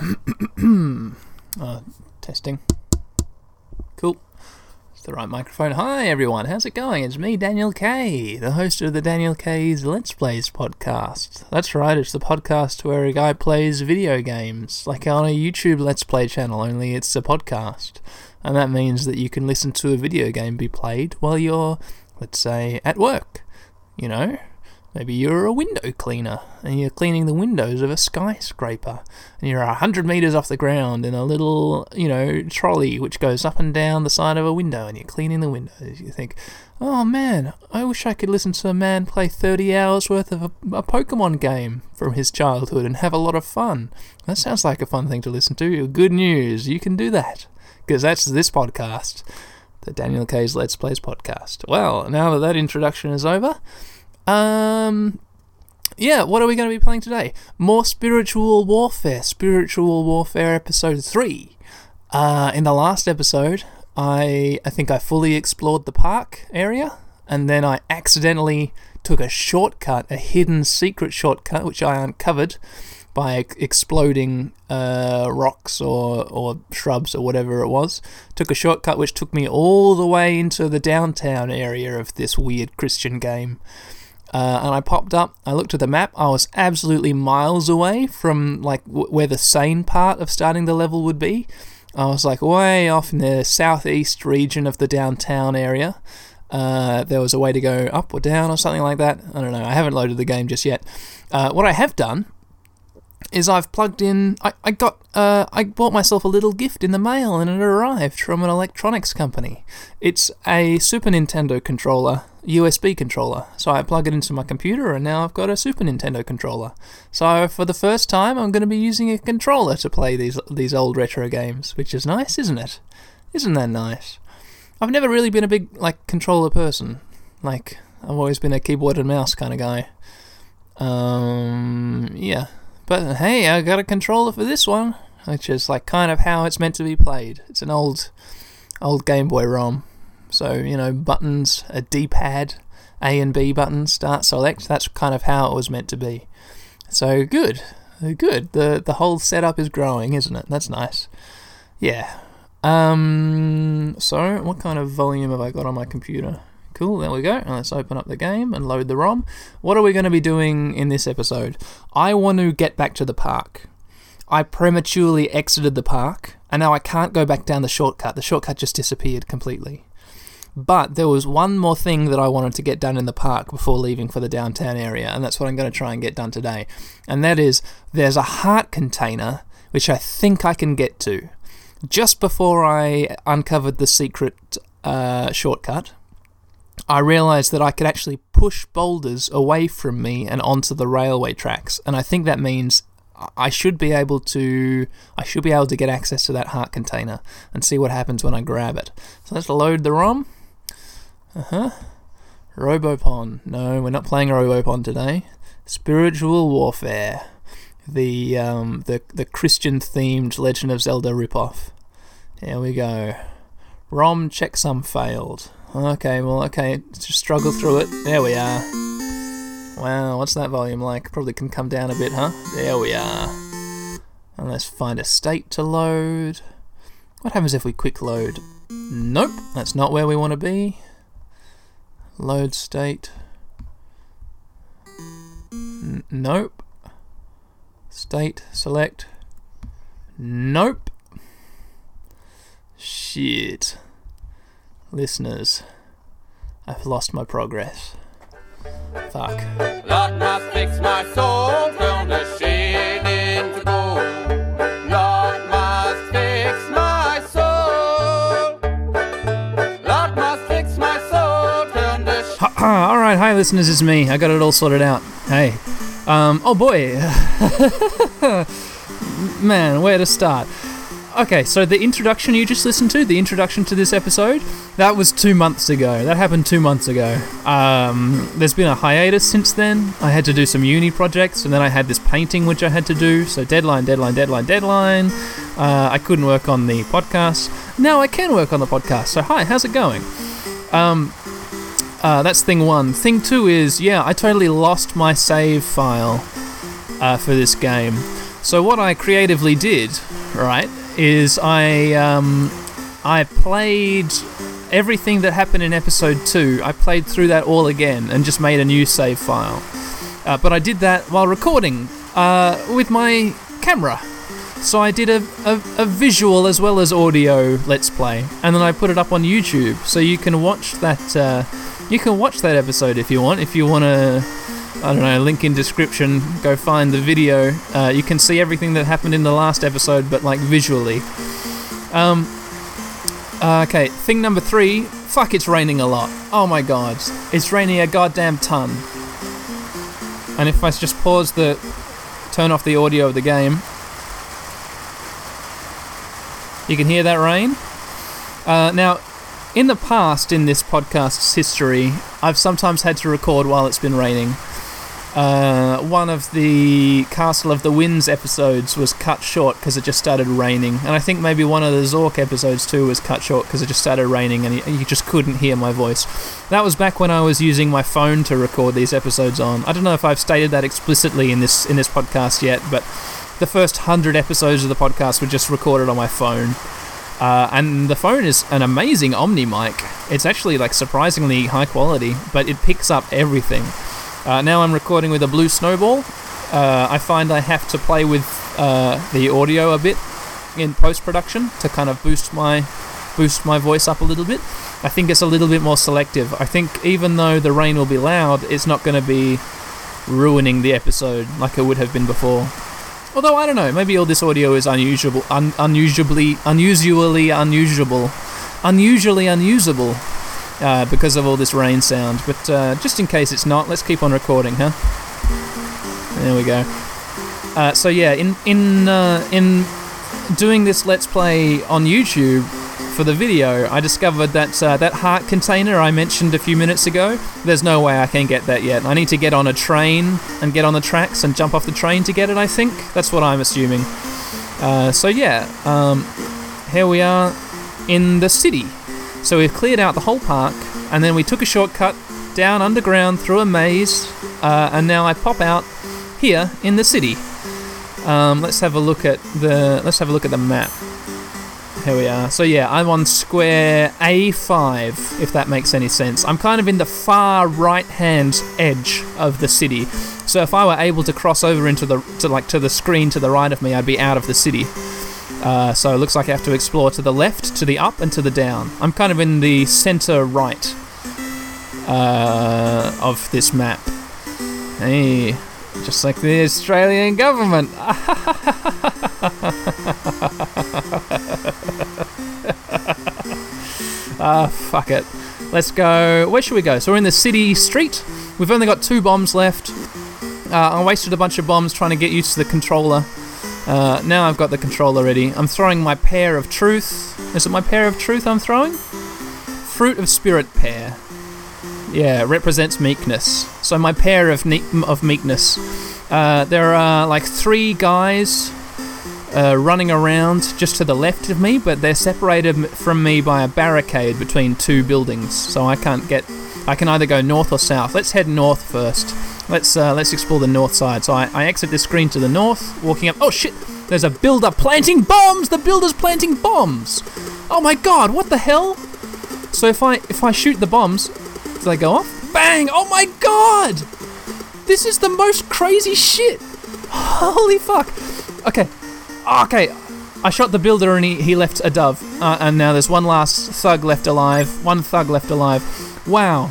uh, testing. Cool. It's the right microphone. Hi everyone, how's it going? It's me, Daniel K, the host of the Daniel K's Let's Plays podcast. That's right, it's the podcast where a guy plays video games, like on a YouTube Let's Play channel, only it's a podcast. And that means that you can listen to a video game be played while you're, let's say, at work. You know? Maybe you're a window cleaner and you're cleaning the windows of a skyscraper and you're a hundred meters off the ground in a little, you know, trolley which goes up and down the side of a window and you're cleaning the windows. You think, oh man, I wish I could listen to a man play 30 hours worth of a, a Pokemon game from his childhood and have a lot of fun. That sounds like a fun thing to listen to. Good news, you can do that because that's this podcast, the Daniel K's Let's Plays podcast. Well, now that that introduction is over, um, yeah, what are we going to be playing today? More Spiritual Warfare, Spiritual Warfare Episode 3. Uh, in the last episode, I, I think I fully explored the park area, and then I accidentally took a shortcut, a hidden secret shortcut, which I uncovered by exploding uh, rocks or, or shrubs or whatever it was. Took a shortcut which took me all the way into the downtown area of this weird Christian game. Uh, and I popped up. I looked at the map. I was absolutely miles away from like w- where the sane part of starting the level would be. I was like way off in the southeast region of the downtown area. Uh, there was a way to go up or down or something like that. I don't know. I haven't loaded the game just yet. Uh, what I have done is I've plugged in. I, I got. Uh, I bought myself a little gift in the mail, and it arrived from an electronics company. It's a Super Nintendo controller, USB controller. So I plug it into my computer, and now I've got a Super Nintendo controller. So for the first time, I'm going to be using a controller to play these these old retro games, which is nice, isn't it? Isn't that nice? I've never really been a big like controller person. Like I've always been a keyboard and mouse kind of guy. Um, yeah. But hey, I got a controller for this one, which is like kind of how it's meant to be played. It's an old, old Game Boy ROM. So you know, buttons, a D-pad, A and B buttons, start, select. That's kind of how it was meant to be. So good, good. The the whole setup is growing, isn't it? That's nice. Yeah. Um. So, what kind of volume have I got on my computer? Cool, there we go. And let's open up the game and load the ROM. What are we going to be doing in this episode? I want to get back to the park. I prematurely exited the park, and now I can't go back down the shortcut. The shortcut just disappeared completely. But there was one more thing that I wanted to get done in the park before leaving for the downtown area, and that's what I'm going to try and get done today. And that is there's a heart container which I think I can get to. Just before I uncovered the secret uh, shortcut, I realized that I could actually push boulders away from me and onto the railway tracks, and I think that means I should be able to I should be able to get access to that heart container and see what happens when I grab it. So let's load the ROM. Uh huh. Robopon. No, we're not playing Robopon today. Spiritual Warfare. The um the the Christian themed Legend of Zelda ripoff. Here we go. ROM checksum failed. Okay, well, okay, just struggle through it. There we are. Wow, what's that volume like? Probably can come down a bit, huh? There we are. And let's find a state to load. What happens if we quick load? Nope, that's not where we want to be. Load state. N nope. State, select. Nope. Shit. Listeners, I've lost my progress. Fuck. Lord must fix my soul, turn the shade into gold. Lord must fix my soul. Lord must fix my soul, turn the sh- all right, hi listeners, it's me. I got it all sorted out. Hey, um, oh boy, man, where to start? Okay, so the introduction you just listened to, the introduction to this episode, that was two months ago. That happened two months ago. Um, there's been a hiatus since then. I had to do some uni projects, and then I had this painting which I had to do. So deadline, deadline, deadline, deadline. Uh, I couldn't work on the podcast. Now I can work on the podcast. So hi, how's it going? Um, uh, that's thing one. Thing two is, yeah, I totally lost my save file uh, for this game. So what I creatively did, right, is I um, I played everything that happened in episode two. I played through that all again and just made a new save file. Uh, but I did that while recording uh, with my camera. So I did a, a, a visual as well as audio let's play, and then I put it up on YouTube, so you can watch that. Uh, you can watch that episode if you want. If you want to, I don't know, link in description. Go find the video. Uh, you can see everything that happened in the last episode, but like visually. Um. uh, okay, thing number three. Fuck, it's raining a lot. Oh my god, it's raining a goddamn ton. And if I just pause the, turn off the audio of the game, you can hear that rain. Uh, now, in the past, in this podcast's history, I've sometimes had to record while it's been raining. Uh, one of the Castle of the Winds episodes was cut short because it just started raining, and I think maybe one of the Zork episodes too was cut short because it just started raining and you just couldn't hear my voice. That was back when I was using my phone to record these episodes on. I don't know if I've stated that explicitly in this in this podcast yet, but the first hundred episodes of the podcast were just recorded on my phone. Uh, and the phone is an amazing Omni mic. It's actually like surprisingly high quality, but it picks up everything. Uh, now I'm recording with a Blue Snowball. Uh, I find I have to play with uh, the audio a bit in post production to kind of boost my boost my voice up a little bit. I think it's a little bit more selective. I think even though the rain will be loud, it's not going to be ruining the episode like it would have been before. Although I don't know, maybe all this audio is unusual, un- unusually, unusually unusual, unusually unusable uh, because of all this rain sound. But uh, just in case it's not, let's keep on recording, huh? There we go. Uh, so yeah, in in uh, in doing this let's play on YouTube for the video, I discovered that uh, that heart container I mentioned a few minutes ago. There's no way I can get that yet. I need to get on a train and get on the tracks and jump off the train to get it. I think that's what I'm assuming. Uh, so yeah, um, here we are in the city. So we've cleared out the whole park, and then we took a shortcut down underground through a maze, uh, and now I pop out here in the city. Um, let's have a look at the let's have a look at the map. Here we are. So yeah, I'm on square A5, if that makes any sense. I'm kind of in the far right-hand edge of the city. So if I were able to cross over into the to like to the screen to the right of me, I'd be out of the city. Uh, so it looks like I have to explore to the left, to the up, and to the down. I'm kind of in the center right uh, of this map. Hey, just like the Australian government. Ah, fuck it. Let's go. Where should we go? So we're in the city street. We've only got two bombs left. Uh, I wasted a bunch of bombs trying to get used to the controller. Uh, now I've got the controller ready. I'm throwing my pear of truth. Is it my pear of truth I'm throwing? Fruit of spirit pear. Yeah, represents meekness. So my pear of ne- of meekness. Uh, there are like three guys uh, running around just to the left of me, but they're separated from me by a barricade between two buildings, so I can't get. I can either go north or south. Let's head north first. Let's uh, let's explore the north side. So I, I exit this screen to the north, walking up. Oh shit! There's a builder planting bombs. The builder's planting bombs. Oh my god! What the hell? So if I if I shoot the bombs, do they go off? Bang! Oh my god! This is the most crazy shit. Holy fuck! Okay, okay. I shot the builder and he, he left a dove, uh, and now there's one last thug left alive. One thug left alive. Wow.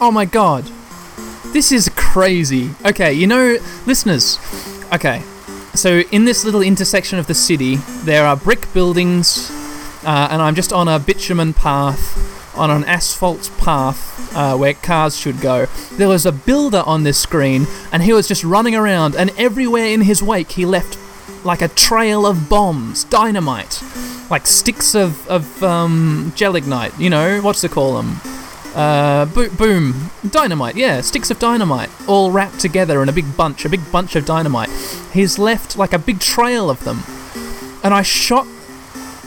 Oh my god. This is crazy. Okay, you know, listeners. Okay, so in this little intersection of the city, there are brick buildings, uh, and I'm just on a bitumen path, on an asphalt path uh, where cars should go. There was a builder on this screen, and he was just running around, and everywhere in his wake, he left like a trail of bombs, dynamite, like sticks of, of um, gelignite, you know, what's to call them? Uh, bo- boom, dynamite, yeah, sticks of dynamite, all wrapped together in a big bunch, a big bunch of dynamite. He's left like a big trail of them, and I shot,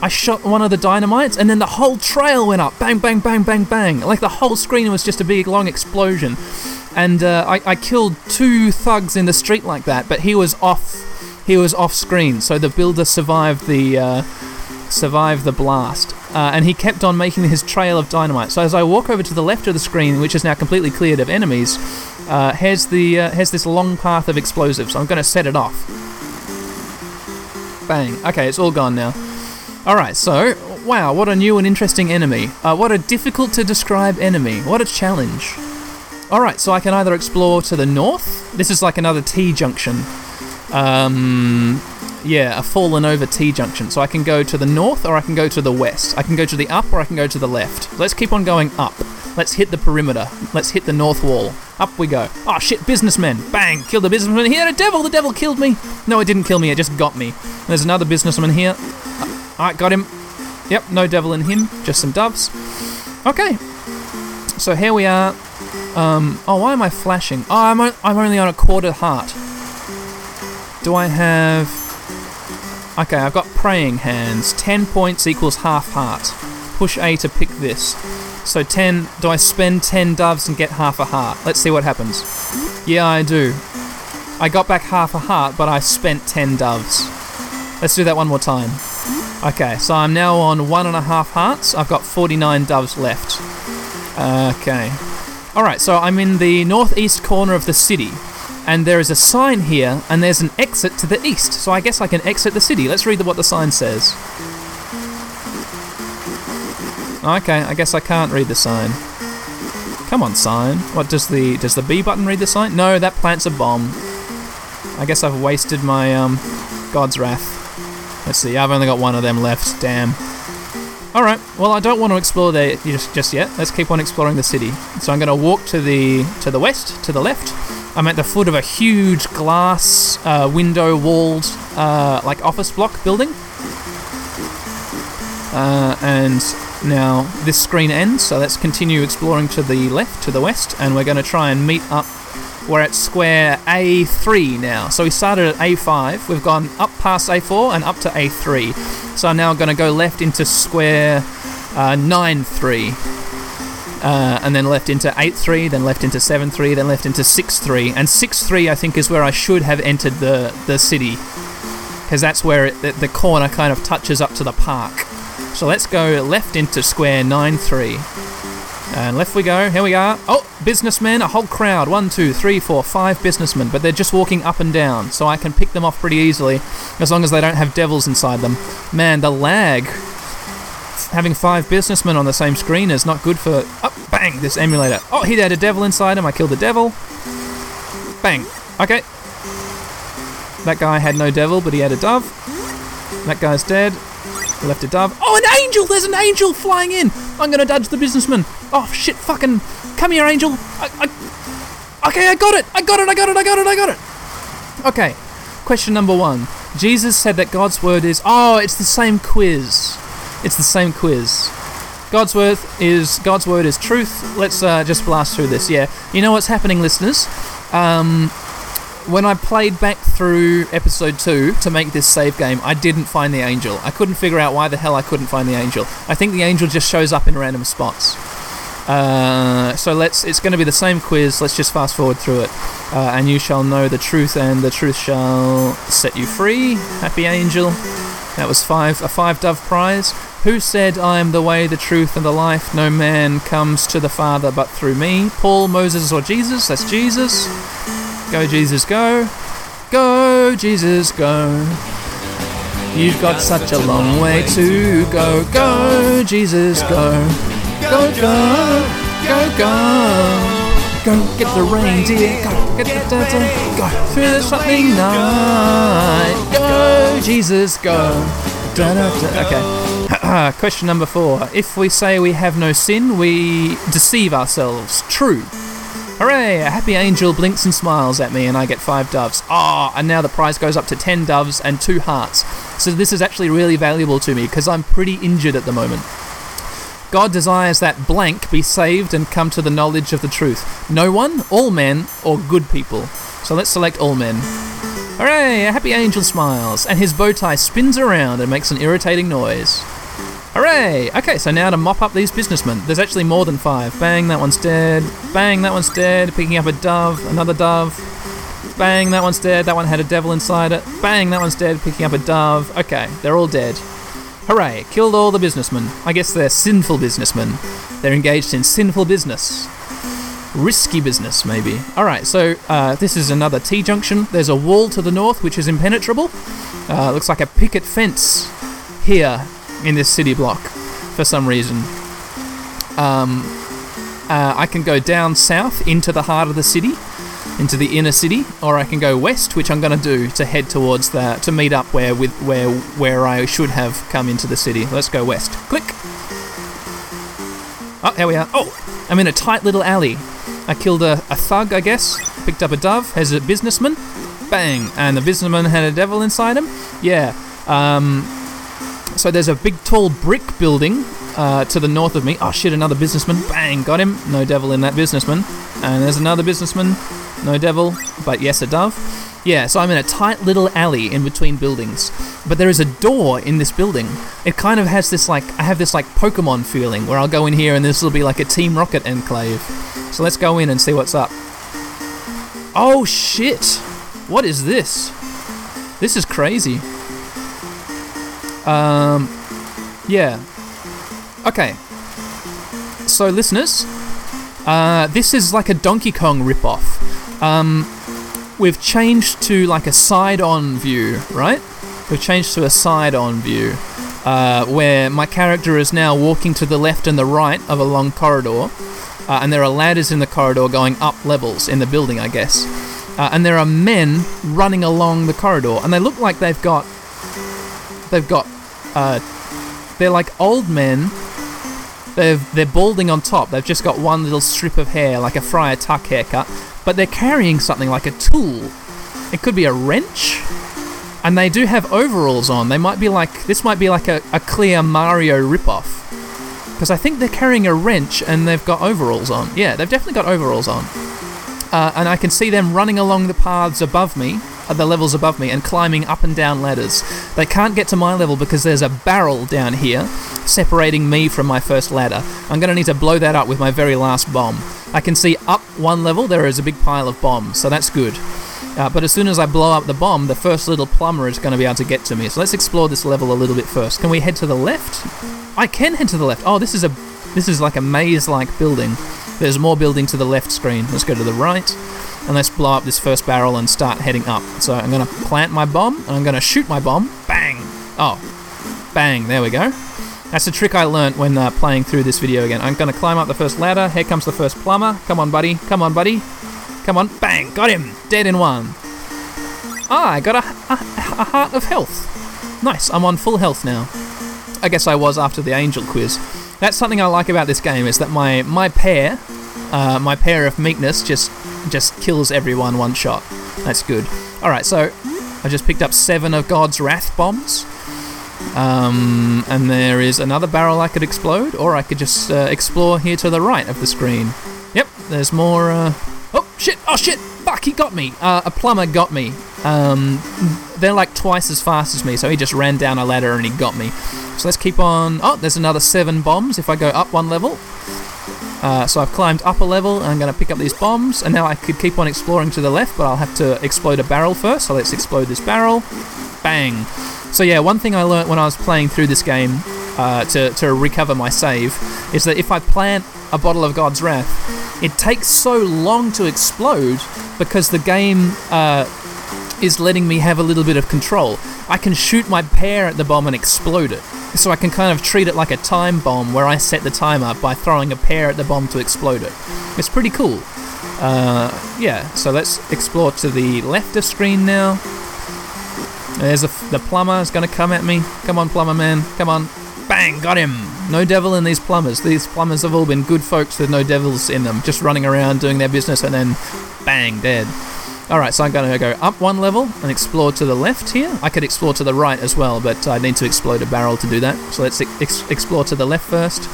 I shot one of the dynamites, and then the whole trail went up, bang, bang, bang, bang, bang, like the whole screen was just a big long explosion, and uh, I, I killed two thugs in the street like that, but he was off he was off screen, so the builder survived the uh, survived the blast, uh, and he kept on making his trail of dynamite. So as I walk over to the left of the screen, which is now completely cleared of enemies, uh, here's the uh, here's this long path of explosives. I'm going to set it off. Bang. Okay, it's all gone now. All right, so wow, what a new and interesting enemy. Uh, what a difficult to describe enemy. What a challenge. All right, so I can either explore to the north. This is like another T junction. Um, yeah, a fallen over T junction. So I can go to the north or I can go to the west. I can go to the up or I can go to the left. Let's keep on going up. Let's hit the perimeter. Let's hit the north wall. Up we go. Oh shit, businessman. Bang! Killed the businessman. He had a devil. The devil killed me. No, it didn't kill me. It just got me. There's another businessman here. Alright, got him. Yep, no devil in him. Just some doves. Okay. So here we are. Um, oh, why am I flashing? Oh, I'm, I'm only on a quarter heart. Do I have. Okay, I've got praying hands. 10 points equals half heart. Push A to pick this. So 10. Do I spend 10 doves and get half a heart? Let's see what happens. Yeah, I do. I got back half a heart, but I spent 10 doves. Let's do that one more time. Okay, so I'm now on one and a half hearts. I've got 49 doves left. Okay. Alright, so I'm in the northeast corner of the city, and there is a sign here, and there's an exit to the east, so I guess I can exit the city. Let's read what the sign says. Okay, I guess I can't read the sign. Come on, sign. What does the does the B button read the sign? No, that plants a bomb. I guess I've wasted my um God's wrath. Let's see, I've only got one of them left. Damn. Alright, well I don't want to explore there just, just yet. Let's keep on exploring the city. So I'm gonna walk to the to the west, to the left. I'm at the foot of a huge glass uh, window walled uh, like office block building. Uh, and now this screen ends, so let's continue exploring to the left, to the west, and we're going to try and meet up. We're at square A3 now. So we started at A5, we've gone up past A4 and up to A3. So I'm now going to go left into square uh, 9-3. Uh, and then left into 8-3, then left into 7-3, then left into 6-3. And 6-3 I think is where I should have entered the, the city. Because that's where it, the, the corner kind of touches up to the park. So let's go left into square 9-3. And left we go. Here we are. Oh, businessmen, a whole crowd. One, two, three, four, five businessmen. But they're just walking up and down, so I can pick them off pretty easily, as long as they don't have devils inside them. Man, the lag. Having five businessmen on the same screen is not good for. Oh, bang! This emulator. Oh, he had a devil inside him. I killed the devil. Bang. Okay. That guy had no devil, but he had a dove. That guy's dead. Left a dove. Oh, an angel! There's an angel flying in! I'm gonna dodge the businessman. Oh, shit, fucking. Come here, angel. I, I, okay, I got it! I got it, I got it, I got it, I got it! Okay, question number one. Jesus said that God's word is. Oh, it's the same quiz. It's the same quiz. God's word is God's word is truth. Let's uh, just blast through this. Yeah, you know what's happening, listeners. Um, when I played back through episode 2 to make this save game, I didn't find the angel. I couldn't figure out why the hell I couldn't find the angel. I think the angel just shows up in random spots. Uh, so let's. It's going to be the same quiz. Let's just fast forward through it, uh, and you shall know the truth, and the truth shall set you free. Happy angel. That was five. A five dove prize. Who said, "I am the way, the truth, and the life"? No man comes to the Father but through me. Paul, Moses, or Jesus? That's Jesus. Go, Jesus, go. Go, Jesus, go. You've got such a long way to go. Go, Jesus, go. Go, go, go, go. Go get the reindeer. Go get the da, da, Go through the something night. Go, Jesus, go. Da, da. Okay. Question number four. If we say we have no sin, we deceive ourselves. True. Hooray! A happy angel blinks and smiles at me, and I get five doves. Ah, and now the prize goes up to ten doves and two hearts. So this is actually really valuable to me because I'm pretty injured at the moment. God desires that blank be saved and come to the knowledge of the truth. No one, all men, or good people. So let's select all men. Hooray! A happy angel smiles, and his bow tie spins around and makes an irritating noise. Hooray! Okay, so now to mop up these businessmen. There's actually more than five. Bang, that one's dead. Bang, that one's dead. Picking up a dove, another dove. Bang, that one's dead. That one had a devil inside it. Bang, that one's dead, picking up a dove. Okay, they're all dead. Hooray, killed all the businessmen. I guess they're sinful businessmen. They're engaged in sinful business. Risky business, maybe. Alright, so uh, this is another T junction. There's a wall to the north which is impenetrable. Uh, looks like a picket fence here in this city block for some reason. Um, uh, I can go down south into the heart of the city, into the inner city, or I can go west, which I'm going to do to head towards the to meet up where with where where I should have come into the city. Let's go west. Click. Oh, here we are. Oh, I'm in a tight little alley. I killed a, a thug, I guess. Picked up a dove. Has a businessman. Bang, and the businessman had a devil inside him. Yeah. Um, so there's a big tall brick building uh, to the north of me. Oh shit, another businessman. Bang, got him. No devil in that businessman. And there's another businessman. No devil, but yes, a dove. Yeah, so I'm in a tight little alley in between buildings. But there is a door in this building. It kind of has this like, I have this like Pokemon feeling where I'll go in here and this will be like a Team Rocket enclave. So let's go in and see what's up. Oh shit! What is this? This is crazy. Um, yeah. Okay. So, listeners, uh, this is like a Donkey Kong ripoff. Um, we've changed to like a side-on view, right? We've changed to a side-on view, uh, where my character is now walking to the left and the right of a long corridor, uh, and there are ladders in the corridor going up levels in the building, I guess. Uh, and there are men running along the corridor, and they look like they've got they've got uh, they're like old men. They've they're balding on top. They've just got one little strip of hair, like a Friar Tuck haircut, but they're carrying something like a tool. It could be a wrench, and they do have overalls on. They might be like this might be like a, a clear Mario ripoff. Because I think they're carrying a wrench and they've got overalls on. Yeah, they've definitely got overalls on. Uh, and I can see them running along the paths above me, at the levels above me, and climbing up and down ladders. They can't get to my level because there's a barrel down here separating me from my first ladder. I'm going to need to blow that up with my very last bomb. I can see up one level there is a big pile of bombs, so that's good. Uh, but as soon as I blow up the bomb, the first little plumber is going to be able to get to me. So let's explore this level a little bit first. Can we head to the left? I can head to the left. Oh, this is a this is like a maze-like building. There's more building to the left screen. Let's go to the right, and let's blow up this first barrel and start heading up. So I'm going to plant my bomb, and I'm going to shoot my bomb. Bang! Oh, bang! There we go. That's a trick I learnt when uh, playing through this video again. I'm going to climb up the first ladder. Here comes the first plumber. Come on, buddy. Come on, buddy. Come on. Bang! Got him. Dead in one. Ah, I got a, a, a heart of health. Nice. I'm on full health now. I guess I was after the angel quiz. That's something I like about this game is that my my pear, uh, my pear of meekness just just kills everyone one shot. That's good. All right, so I just picked up seven of God's wrath bombs. Um, and there is another barrel I could explode, or I could just uh, explore here to the right of the screen. Yep, there's more. Uh... Oh shit! Oh shit! Fuck! He got me. Uh, a plumber got me. Um, they're like twice as fast as me, so he just ran down a ladder and he got me. So let's keep on. Oh, there's another seven bombs if I go up one level. Uh, so I've climbed up a level and I'm going to pick up these bombs. And now I could keep on exploring to the left, but I'll have to explode a barrel first. So let's explode this barrel. Bang. So yeah, one thing I learned when I was playing through this game uh, to, to recover my save is that if I plant a bottle of God's Wrath, it takes so long to explode because the game uh, is letting me have a little bit of control. I can shoot my pear at the bomb and explode it. So I can kind of treat it like a time bomb where I set the timer by throwing a pear at the bomb to explode it. It's pretty cool. Uh, yeah, so let's explore to the left of screen now. There's a, the plumber is going to come at me. Come on, plumber man. Come on. Bang, got him. No devil in these plumbers. These plumbers have all been good folks with no devils in them, just running around doing their business and then bang, dead. Alright, so I'm going to go up one level and explore to the left here. I could explore to the right as well, but I need to explode a barrel to do that. So let's ex- explore to the left first.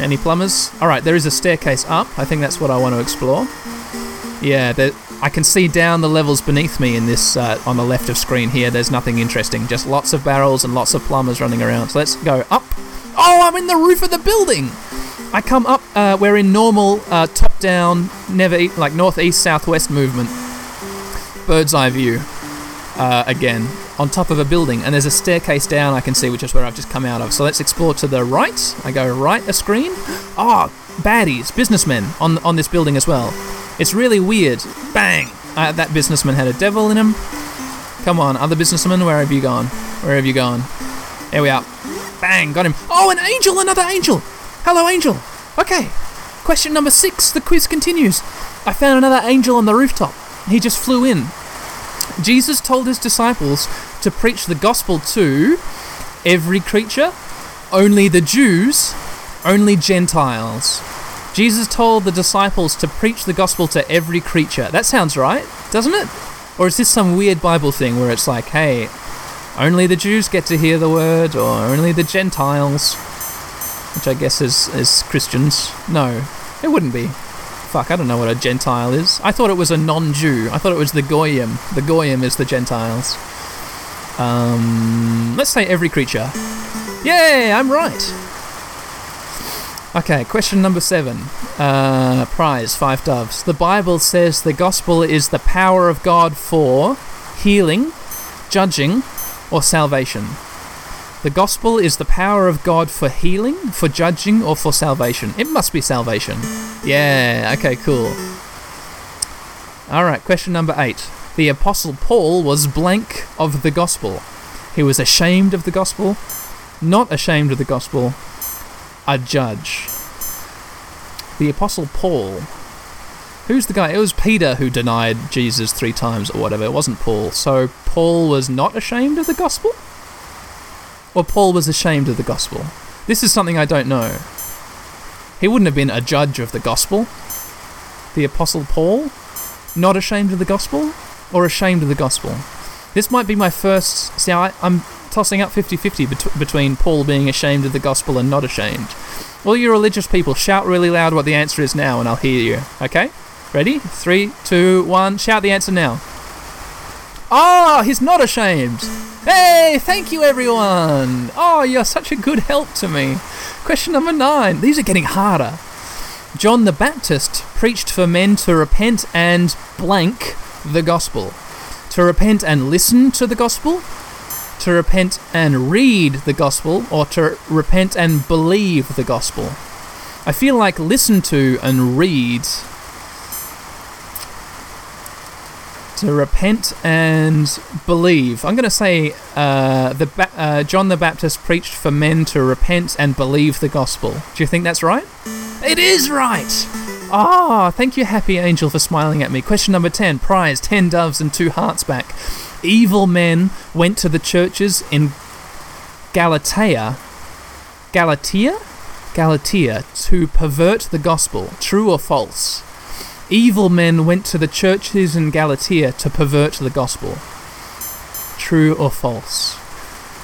Any plumbers? Alright, there is a staircase up. I think that's what I want to explore. Yeah, there, I can see down the levels beneath me in this uh, on the left of screen here. There's nothing interesting, just lots of barrels and lots of plumbers running around. So let's go up. Oh, I'm in the roof of the building. I come up. Uh, we're in normal uh, top-down, never like northeast southwest movement. Bird's eye view uh, again on top of a building, and there's a staircase down I can see, which is where I've just come out of. So let's explore to the right. I go right a screen. Ah, baddies, businessmen on on this building as well. It's really weird. Bang! Uh, that businessman had a devil in him. Come on, other businessmen, where have you gone? Where have you gone? Here we are. Bang! Got him. Oh, an angel! Another angel! Hello, angel! Okay. Question number six. The quiz continues. I found another angel on the rooftop. He just flew in. Jesus told his disciples to preach the gospel to every creature, only the Jews, only Gentiles. Jesus told the disciples to preach the gospel to every creature. That sounds right, doesn't it? Or is this some weird Bible thing where it's like, hey, only the Jews get to hear the word, or only the Gentiles? Which I guess is, is Christians. No, it wouldn't be. Fuck, I don't know what a Gentile is. I thought it was a non Jew. I thought it was the Goyim. The Goyim is the Gentiles. Um, let's say every creature. Yay, I'm right. Okay, question number seven. Uh, prize, five doves. The Bible says the gospel is the power of God for healing, judging, or salvation. The gospel is the power of God for healing, for judging, or for salvation. It must be salvation. Yeah, okay, cool. Alright, question number eight. The Apostle Paul was blank of the gospel. He was ashamed of the gospel, not ashamed of the gospel, a judge. The Apostle Paul. Who's the guy? It was Peter who denied Jesus three times or whatever. It wasn't Paul. So Paul was not ashamed of the gospel? Or Paul was ashamed of the gospel? This is something I don't know. He wouldn't have been a judge of the gospel. The Apostle Paul? Not ashamed of the gospel? Or ashamed of the gospel? This might be my first. See, I, I'm tossing up 50 50 bet- between Paul being ashamed of the gospel and not ashamed. All you religious people, shout really loud what the answer is now, and I'll hear you. Okay? Ready? Three, two, one. Shout the answer now. Ah, he's not ashamed. Hey, thank you, everyone. Oh, you're such a good help to me. Question number nine. These are getting harder. John the Baptist preached for men to repent and blank the gospel. To repent and listen to the gospel, to repent and read the gospel, or to repent and believe the gospel. I feel like listen to and read. To repent and believe. I'm going to say uh, the ba- uh, John the Baptist preached for men to repent and believe the gospel. Do you think that's right? It is right! Ah, thank you, Happy Angel, for smiling at me. Question number 10 Prize 10 doves and 2 hearts back. Evil men went to the churches in Galatia. Galatia? Galatia to pervert the gospel. True or false? Evil men went to the churches in Galatia to pervert the gospel. True or false?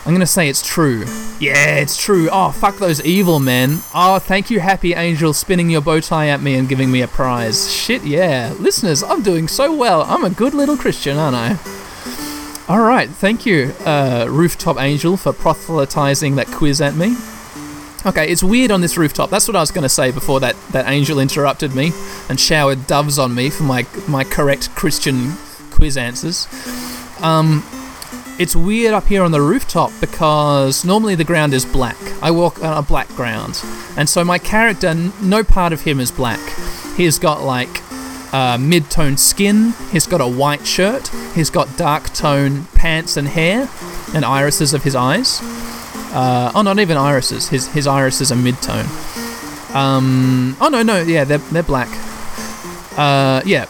I'm gonna say it's true. Yeah, it's true. Oh, fuck those evil men. Oh, thank you, Happy Angel, spinning your bow tie at me and giving me a prize. Shit, yeah. Listeners, I'm doing so well. I'm a good little Christian, aren't I? Alright, thank you, uh, Rooftop Angel, for proselytizing that quiz at me. Okay, it's weird on this rooftop. That's what I was going to say before that, that angel interrupted me and showered doves on me for my, my correct Christian quiz answers. Um, it's weird up here on the rooftop because normally the ground is black. I walk on a black ground. And so my character, no part of him is black. He's got like uh, mid tone skin, he's got a white shirt, he's got dark tone pants and hair, and irises of his eyes. Uh, oh, not even irises. His his irises are mid tone. Um, oh no no yeah they're they're black. Uh, yeah.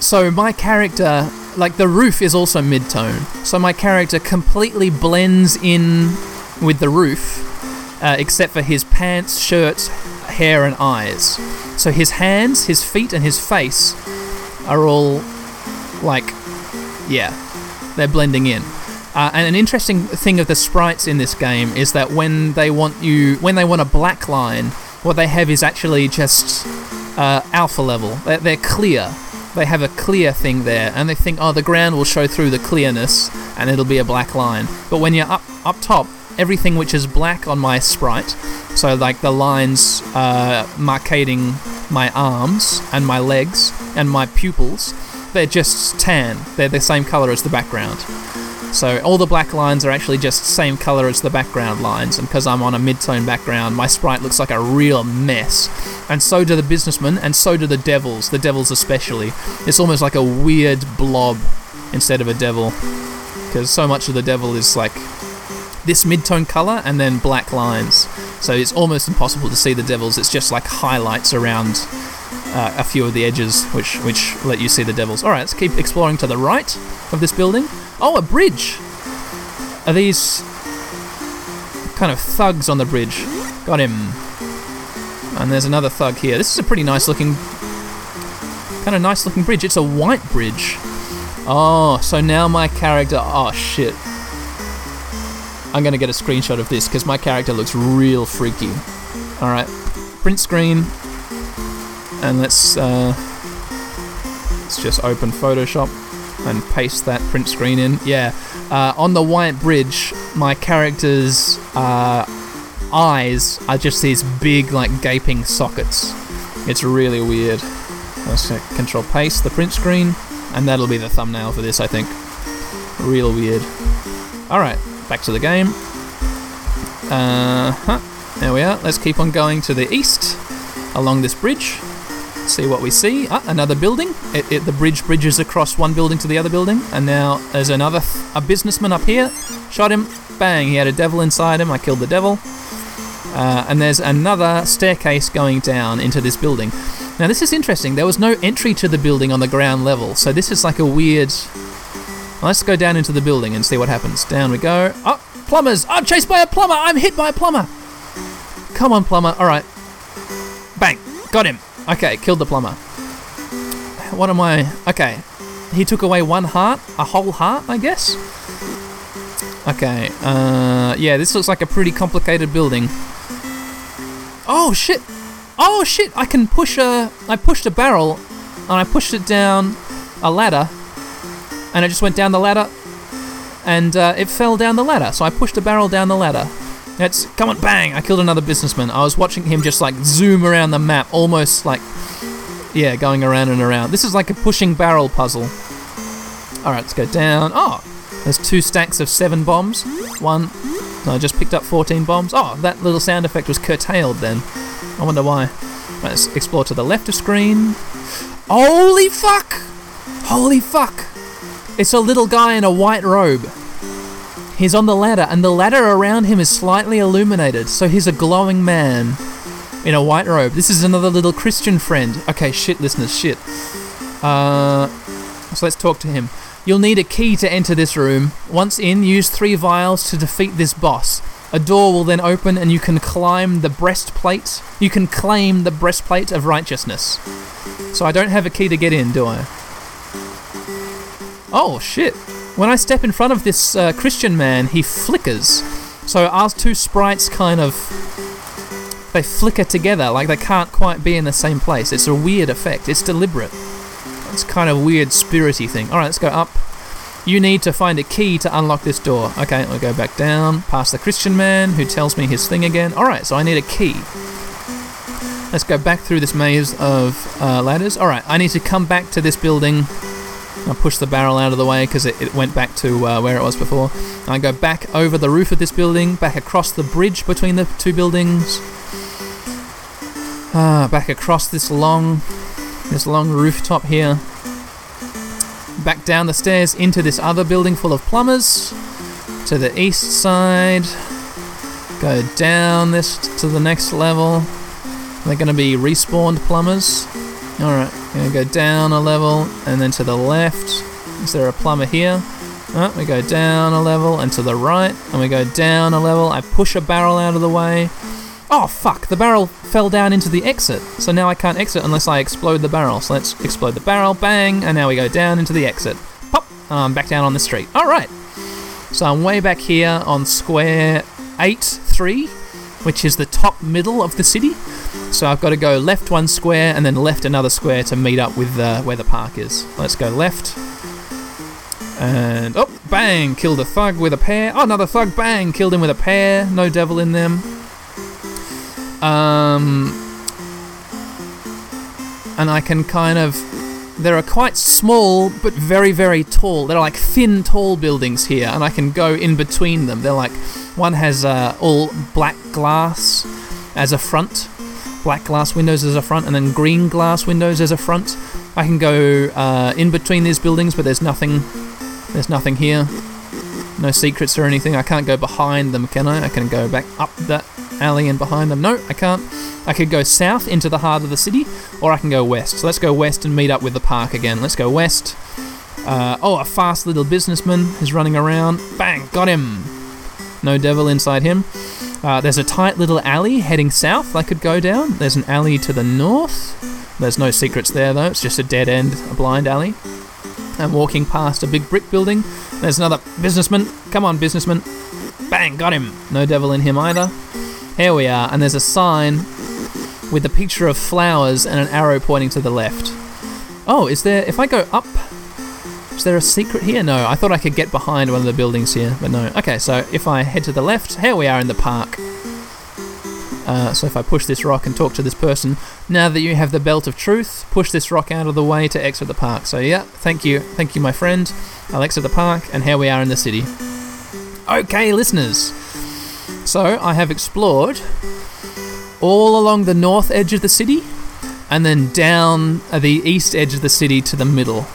So my character, like the roof, is also mid tone. So my character completely blends in with the roof, uh, except for his pants, shirt, hair, and eyes. So his hands, his feet, and his face are all like, yeah, they're blending in. Uh, and an interesting thing of the sprites in this game is that when they want you, when they want a black line, what they have is actually just uh, alpha level. They're, they're clear. They have a clear thing there, and they think, oh, the ground will show through the clearness, and it'll be a black line. But when you're up up top, everything which is black on my sprite, so like the lines uh, marcating my arms and my legs and my pupils, they're just tan. They're the same color as the background. So all the black lines are actually just same color as the background lines, and because I'm on a mid-tone background, my sprite looks like a real mess. And so do the businessmen, and so do the devils. The devils especially. It's almost like a weird blob instead of a devil, because so much of the devil is like this mid-tone color and then black lines. So it's almost impossible to see the devils. It's just like highlights around uh, a few of the edges, which which let you see the devils. All right, let's keep exploring to the right of this building. Oh, a bridge. Are these kind of thugs on the bridge? Got him. And there's another thug here. This is a pretty nice looking, kind of nice looking bridge. It's a white bridge. Oh, so now my character. Oh shit. I'm gonna get a screenshot of this because my character looks real freaky. All right, print screen, and let's uh, let's just open Photoshop and paste that print screen in. Yeah, uh, on the white bridge, my character's uh, eyes are just these big, like gaping sockets. It's really weird. Let's control paste the print screen, and that'll be the thumbnail for this, I think. Real weird. All right, back to the game. Uh huh. There we are. Let's keep on going to the east along this bridge. See what we see. Ah, another building. It, it, the bridge bridges across one building to the other building, and now there's another th- a businessman up here. Shot him. Bang! He had a devil inside him. I killed the devil. Uh, and there's another staircase going down into this building. Now this is interesting. There was no entry to the building on the ground level, so this is like a weird. Let's go down into the building and see what happens. Down we go. Oh, plumbers! I'm chased by a plumber! I'm hit by a plumber! Come on, plumber. Alright. Bang! Got him. Okay, killed the plumber. What am I. Okay. He took away one heart? A whole heart, I guess? Okay, uh. Yeah, this looks like a pretty complicated building. Oh, shit! Oh, shit! I can push a. I pushed a barrel and I pushed it down a ladder and it just went down the ladder and uh, it fell down the ladder. So I pushed a barrel down the ladder. It's come on, bang! I killed another businessman. I was watching him just like zoom around the map, almost like yeah, going around and around. This is like a pushing barrel puzzle. All right, let's go down. Oh, there's two stacks of seven bombs. One. No, I just picked up 14 bombs. Oh, that little sound effect was curtailed then. I wonder why. Right, let's explore to the left of screen. Holy fuck! Holy fuck! It's a little guy in a white robe. He's on the ladder, and the ladder around him is slightly illuminated, so he's a glowing man in a white robe. This is another little Christian friend. Okay, shit, listeners, shit. Uh, so let's talk to him. You'll need a key to enter this room. Once in, use three vials to defeat this boss. A door will then open, and you can climb the breastplate. You can claim the breastplate of righteousness. So I don't have a key to get in, do I? Oh shit! When I step in front of this uh, Christian man, he flickers. So our two sprites kind of they flicker together, like they can't quite be in the same place. It's a weird effect. It's deliberate. It's kind of weird spirity thing. All right, let's go up. You need to find a key to unlock this door. Okay, we'll go back down, past the Christian man who tells me his thing again. All right, so I need a key. Let's go back through this maze of uh, ladders. All right, I need to come back to this building. I push the barrel out of the way because it, it went back to uh, where it was before. I go back over the roof of this building, back across the bridge between the two buildings, ah, back across this long, this long rooftop here, back down the stairs into this other building full of plumbers, to the east side, go down this to the next level. They're going to be respawned plumbers. Alright, gonna go down a level and then to the left. Is there a plumber here? Oh, we go down a level and to the right, and we go down a level. I push a barrel out of the way. Oh fuck, the barrel fell down into the exit. So now I can't exit unless I explode the barrel. So let's explode the barrel, bang, and now we go down into the exit. Pop, I'm back down on the street. Alright. So I'm way back here on square 8 3, which is the top middle of the city. So I've got to go left one square and then left another square to meet up with uh, where the park is. Let's go left. And, oh, bang, killed a thug with a pear. Oh, another thug, bang, killed him with a pear. No devil in them. Um, and I can kind of there are quite small but very very tall. They're like thin, tall buildings here, and I can go in between them. They're like one has uh, all black glass as a front, black glass windows as a front, and then green glass windows as a front. I can go uh, in between these buildings, but there's nothing. There's nothing here. No secrets or anything. I can't go behind them, can I? I can go back up that alley and behind them. No, I can't. I could go south into the heart of the city, or I can go west. So let's go west and meet up with the park again. Let's go west. Uh, oh, a fast little businessman is running around. Bang, got him. No devil inside him. Uh, there's a tight little alley heading south I could go down. There's an alley to the north. There's no secrets there though, it's just a dead end, a blind alley. I'm walking past a big brick building. There's another businessman. Come on, businessman. Bang, got him. No devil in him either. Here we are, and there's a sign with a picture of flowers and an arrow pointing to the left. Oh, is there. If I go up. Is there a secret here? No, I thought I could get behind one of the buildings here, but no. Okay, so if I head to the left, here we are in the park. Uh, so if I push this rock and talk to this person, now that you have the belt of truth, push this rock out of the way to exit the park. So yeah, thank you, thank you, my friend. I'll exit the park, and here we are in the city. Okay, listeners. So I have explored all along the north edge of the city, and then down the east edge of the city to the middle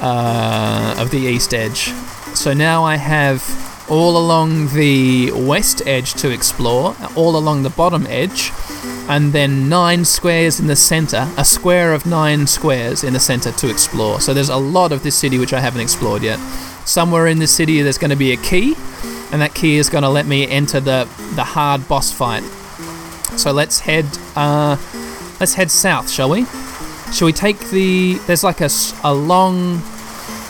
uh, of the east edge. So now I have all along the west edge to explore, all along the bottom edge, and then nine squares in the center, a square of nine squares in the center to explore. So there's a lot of this city which I haven't explored yet. Somewhere in this city there's going to be a key, and that key is going to let me enter the the hard boss fight. So let's head uh, let's head south, shall we? Shall we take the? There's like a, a long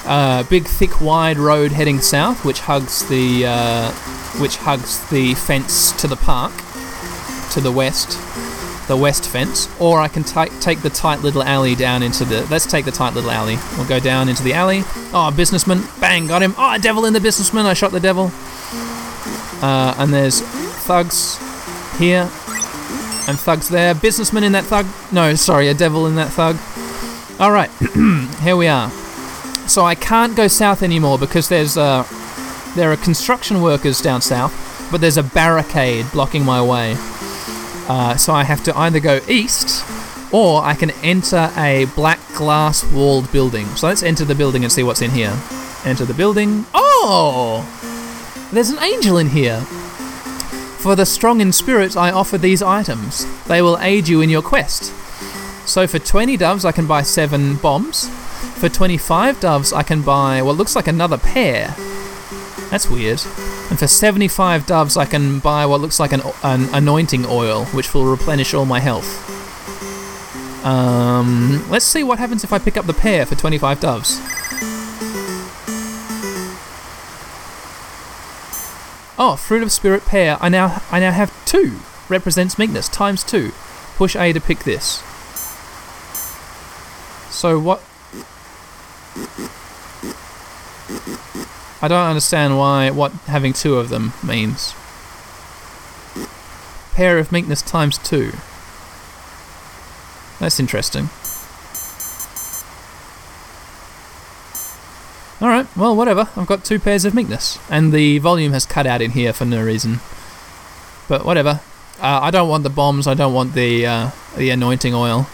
uh, big, thick, wide road heading south, which hugs the uh, which hugs the fence to the park to the west, the west fence. Or I can ta- take the tight little alley down into the. Let's take the tight little alley. We'll go down into the alley. Oh, businessman! Bang, got him! Oh, devil in the businessman! I shot the devil. Uh, and there's thugs here and thugs there. Businessman in that thug. No, sorry, a devil in that thug. All right, here we are. So I can't go south anymore because there's uh, there are construction workers down south, but there's a barricade blocking my way. Uh, so I have to either go east, or I can enter a black glass walled building. So let's enter the building and see what's in here. Enter the building. Oh, there's an angel in here. For the strong in spirit, I offer these items. They will aid you in your quest. So for 20 doves, I can buy 7 bombs. For 25 doves, I can buy what looks like another pear. That's weird. And for 75 doves, I can buy what looks like an, an anointing oil, which will replenish all my health. Um, let's see what happens if I pick up the pear for 25 doves. Oh, fruit of spirit pear. I now I now have two. Represents meekness times two. Push A to pick this. So what? I don't understand why what having two of them means. Pear of meekness times two. That's interesting. Alright, well, whatever. I've got two pears of meekness. And the volume has cut out in here for no reason. But whatever. Uh, I don't want the bombs, I don't want the, uh, the anointing oil.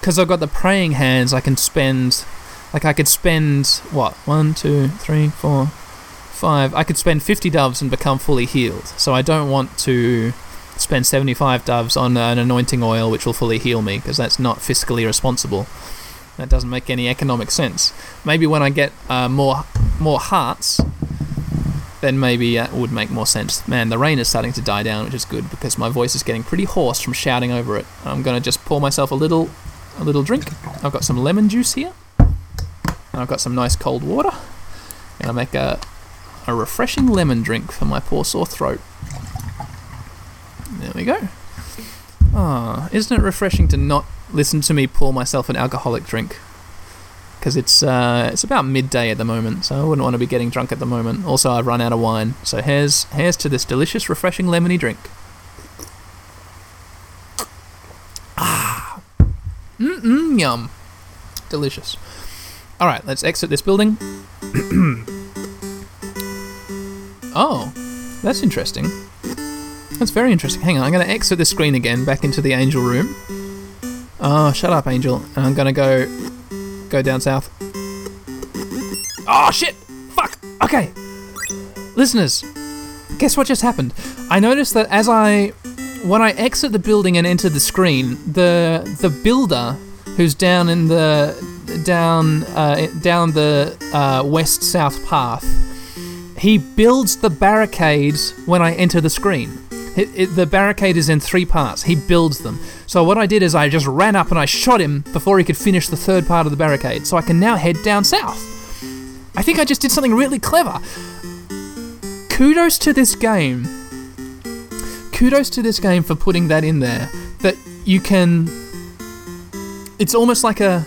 Because I've got the praying hands, I can spend. Like, I could spend. What? One, two, three, four, five. I could spend 50 doves and become fully healed. So I don't want to spend 75 doves on an anointing oil which will fully heal me, because that's not fiscally responsible. That doesn't make any economic sense. Maybe when I get uh, more more hearts, then maybe that would make more sense. Man, the rain is starting to die down, which is good because my voice is getting pretty hoarse from shouting over it. I'm gonna just pour myself a little a little drink. I've got some lemon juice here, and I've got some nice cold water. Gonna make a a refreshing lemon drink for my poor sore throat. There we go. Ah, isn't it refreshing to not listen to me pour myself an alcoholic drink? Because it's uh, it's about midday at the moment, so I wouldn't want to be getting drunk at the moment. Also, I've run out of wine, so here's here's to this delicious, refreshing lemony drink. Ah, mm mm, yum. Delicious. All right, let's exit this building. oh, that's interesting. That's very interesting. Hang on, I'm going to exit the screen again back into the angel room. Oh, shut up, angel. And I'm to go go down south. Oh shit! Fuck. Okay. Listeners, guess what just happened? I noticed that as I when I exit the building and enter the screen, the the builder who's down in the down uh, down the uh, west south path, he builds the barricades when I enter the screen. It, it, the barricade is in three parts. He builds them. So what I did is I just ran up and I shot him before he could finish the third part of the barricade. So I can now head down south. I think I just did something really clever. Kudos to this game. Kudos to this game for putting that in there. That you can. It's almost like a.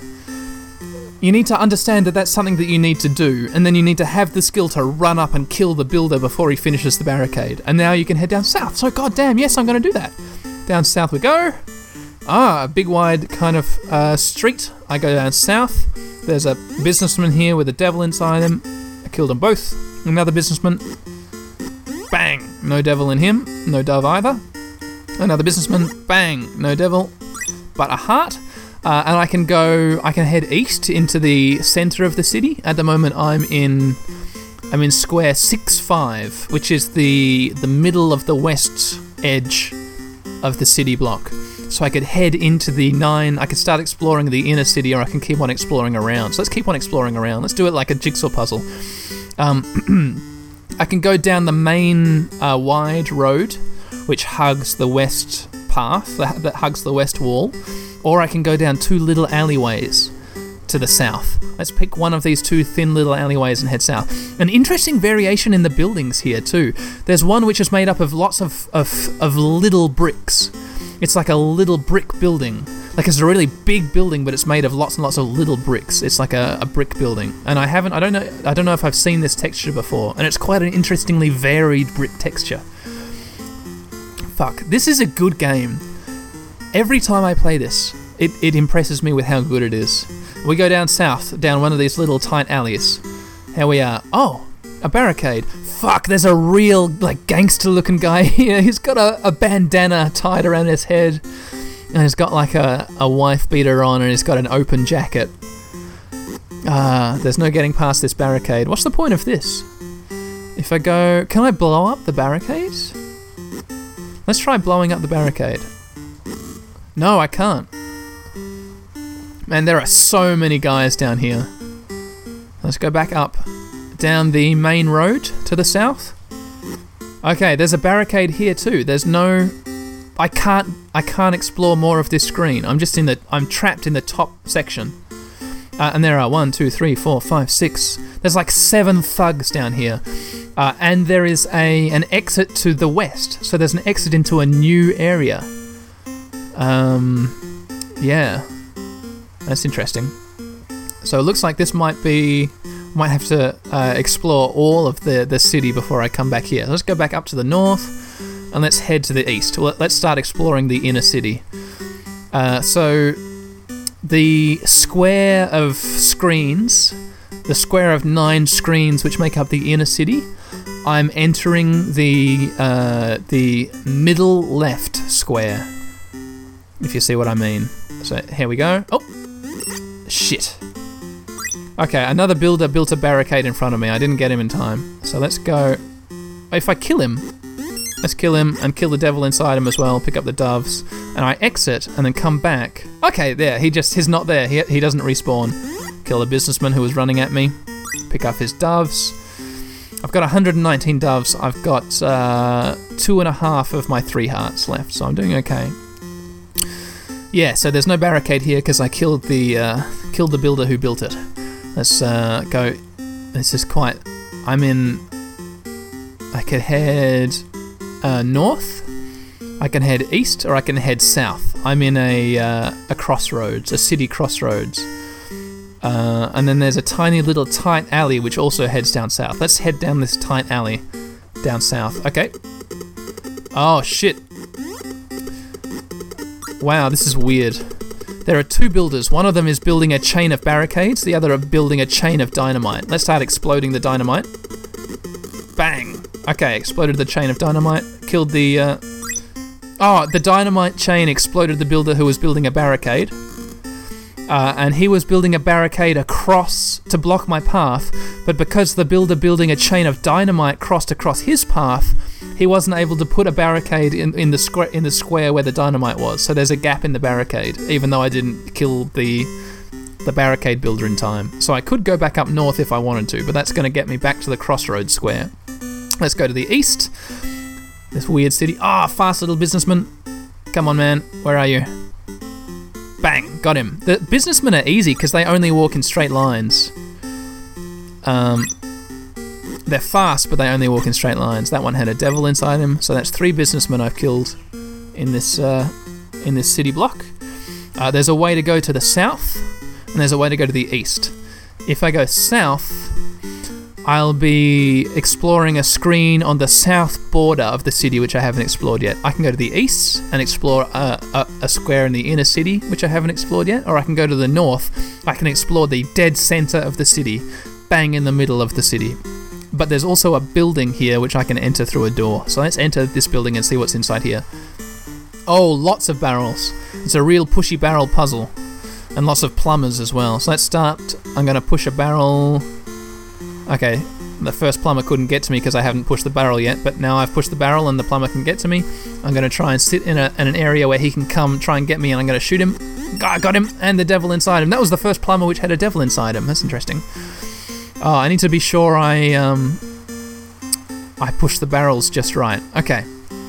You need to understand that that's something that you need to do, and then you need to have the skill to run up and kill the builder before he finishes the barricade. And now you can head down south. So, goddamn, yes, I'm going to do that. Down south we go. Ah, a big wide kind of uh, street. I go down south. There's a businessman here with a devil inside him. I killed them both. Another businessman. Bang! No devil in him. No dove either. Another businessman. Bang! No devil. But a heart. Uh, and I can go. I can head east into the center of the city. At the moment, I'm in. I'm in square six five, which is the the middle of the west edge of the city block. So I could head into the nine. I could start exploring the inner city, or I can keep on exploring around. So let's keep on exploring around. Let's do it like a jigsaw puzzle. Um, I can go down the main uh, wide road, which hugs the west path that, that hugs the west wall, or I can go down two little alleyways to the south. Let's pick one of these two thin little alleyways and head south. An interesting variation in the buildings here too. There's one which is made up of lots of, of, of little bricks. It's like a little brick building. Like it's a really big building, but it's made of lots and lots of little bricks. It's like a, a brick building. And I haven't I don't know I don't know if I've seen this texture before, and it's quite an interestingly varied brick texture. Fuck. This is a good game. Every time I play this, it, it impresses me with how good it is. We go down south, down one of these little tight alleys. Here we are. Oh, a barricade. Fuck, there's a real, like, gangster looking guy here. He's got a, a bandana tied around his head. And he's got, like, a, a wife beater on and he's got an open jacket. Ah, there's no getting past this barricade. What's the point of this? If I go. Can I blow up the barricade? Let's try blowing up the barricade. No, I can't. Man, there are so many guys down here. Let's go back up. Down the main road to the south. Okay, there's a barricade here too. There's no I can't I can't explore more of this screen. I'm just in the I'm trapped in the top section. Uh, and there are one, two, three, four, five, six. There's like seven thugs down here, uh, and there is a an exit to the west. So there's an exit into a new area. Um, yeah, that's interesting. So it looks like this might be might have to uh, explore all of the the city before I come back here. Let's go back up to the north, and let's head to the east. Let's start exploring the inner city. Uh, so the square of screens, the square of nine screens which make up the inner city, I'm entering the uh, the middle left square. If you see what I mean. So here we go. Oh, shit. Okay, another builder built a barricade in front of me. I didn't get him in time. So let's go. If I kill him, let's kill him and kill the devil inside him as well. Pick up the doves, and I exit and then come back. Okay, there. He just he's not there. He he doesn't respawn. Kill a businessman who was running at me. Pick up his doves. I've got 119 doves. I've got uh, two and a half of my three hearts left, so I'm doing okay. Yeah, so there's no barricade here because I killed the uh, killed the builder who built it. Let's uh, go. This is quite. I'm in. I could head uh, north. I can head east, or I can head south. I'm in a uh, a crossroads, a city crossroads. Uh, and then there's a tiny little tight alley which also heads down south. Let's head down this tight alley down south. Okay. Oh shit. Wow, this is weird. There are two builders. One of them is building a chain of barricades, the other are building a chain of dynamite. Let's start exploding the dynamite. Bang! Okay, exploded the chain of dynamite, killed the. Uh... Oh, the dynamite chain exploded the builder who was building a barricade. Uh, and he was building a barricade across to block my path, but because the builder building a chain of dynamite crossed across his path, he wasn't able to put a barricade in, in the square in the square where the dynamite was. So there's a gap in the barricade, even though I didn't kill the the barricade builder in time. So I could go back up north if I wanted to, but that's going to get me back to the crossroads square. Let's go to the east. This weird city. Ah, fast little businessman. Come on, man. Where are you? Bang, got him. The businessmen are easy because they only walk in straight lines. Um, they're fast, but they only walk in straight lines. That one had a devil inside him, so that's three businessmen I've killed in this uh, in this city block. Uh, there's a way to go to the south, and there's a way to go to the east. If I go south, I'll be exploring a screen on the south border of the city, which I haven't explored yet. I can go to the east and explore a, a, a, square in the inner city, which I haven't explored yet, or I can go to the north. I can explore the dead center of the city, bang in the middle of the city. But there's also a building here which I can enter through a door. So let's enter this building and see what's inside here. Oh, lots of barrels. It's a real pushy barrel puzzle. And lots of plumbers as well. So let's start. I'm going to push a barrel Okay, the first plumber couldn't get to me because I haven't pushed the barrel yet, but now I've pushed the barrel and the plumber can get to me. I'm going to try and sit in, a, in an area where he can come try and get me, and I'm going to shoot him. I got him, and the devil inside him. That was the first plumber which had a devil inside him. That's interesting. Oh, I need to be sure I um, I push the barrels just right. Okay,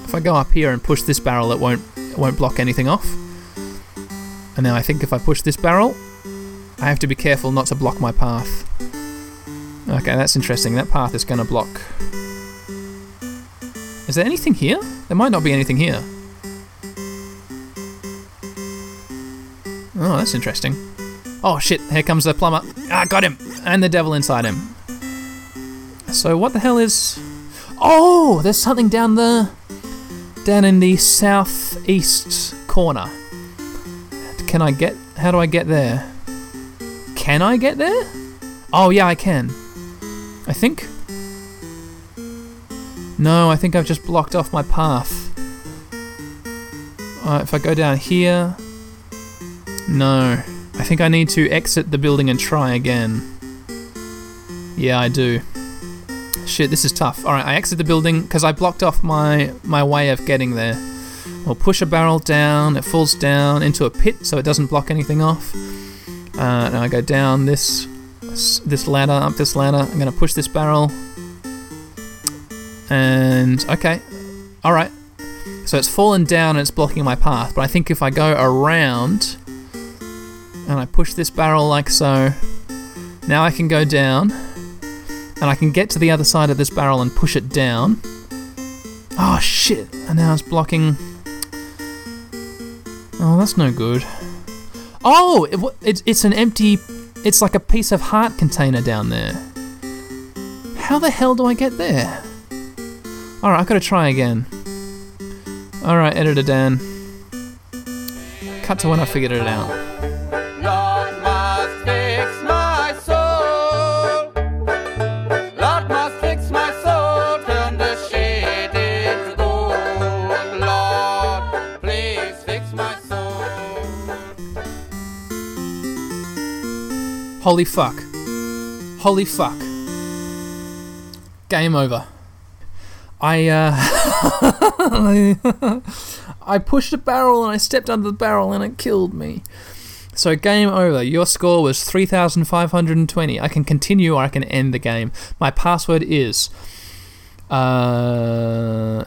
if I go up here and push this barrel, it won't it won't block anything off. And now I think if I push this barrel, I have to be careful not to block my path. Okay, that's interesting. That path is going to block. Is there anything here? There might not be anything here. Oh, that's interesting. Oh shit, here comes the plumber. Ah, got him! And the devil inside him. So what the hell is... Oh, there's something down the... Down in the southeast corner. Can I get... How do I get there? Can I get there? Oh yeah, I can. I think. No, I think I've just blocked off my path. Uh, if I go down here. No. I think I need to exit the building and try again. Yeah, I do. Shit, this is tough. Alright, I exit the building because I blocked off my, my way of getting there. We'll push a barrel down, it falls down into a pit so it doesn't block anything off. Uh, now I go down this this ladder, up this ladder. I'm to push this barrel. And, okay. Alright. So it's fallen down and it's blocking my path. But I think if I go around and I push this barrel like so, now I can go down and I can get to the other side of this barrel and push it down. Oh shit! And now it's blocking. Oh, that's no good. Oh, it, it, it's an empty it's like a piece of heart container down there. How the hell do I get there? Alright, I've got to try again. Alright, editor Dan. Cut to when I figured it out. Holy fuck. Holy fuck. Game over. I uh I pushed a barrel and I stepped under the barrel and it killed me. So game over. Your score was 3520. I can continue or I can end the game. My password is uh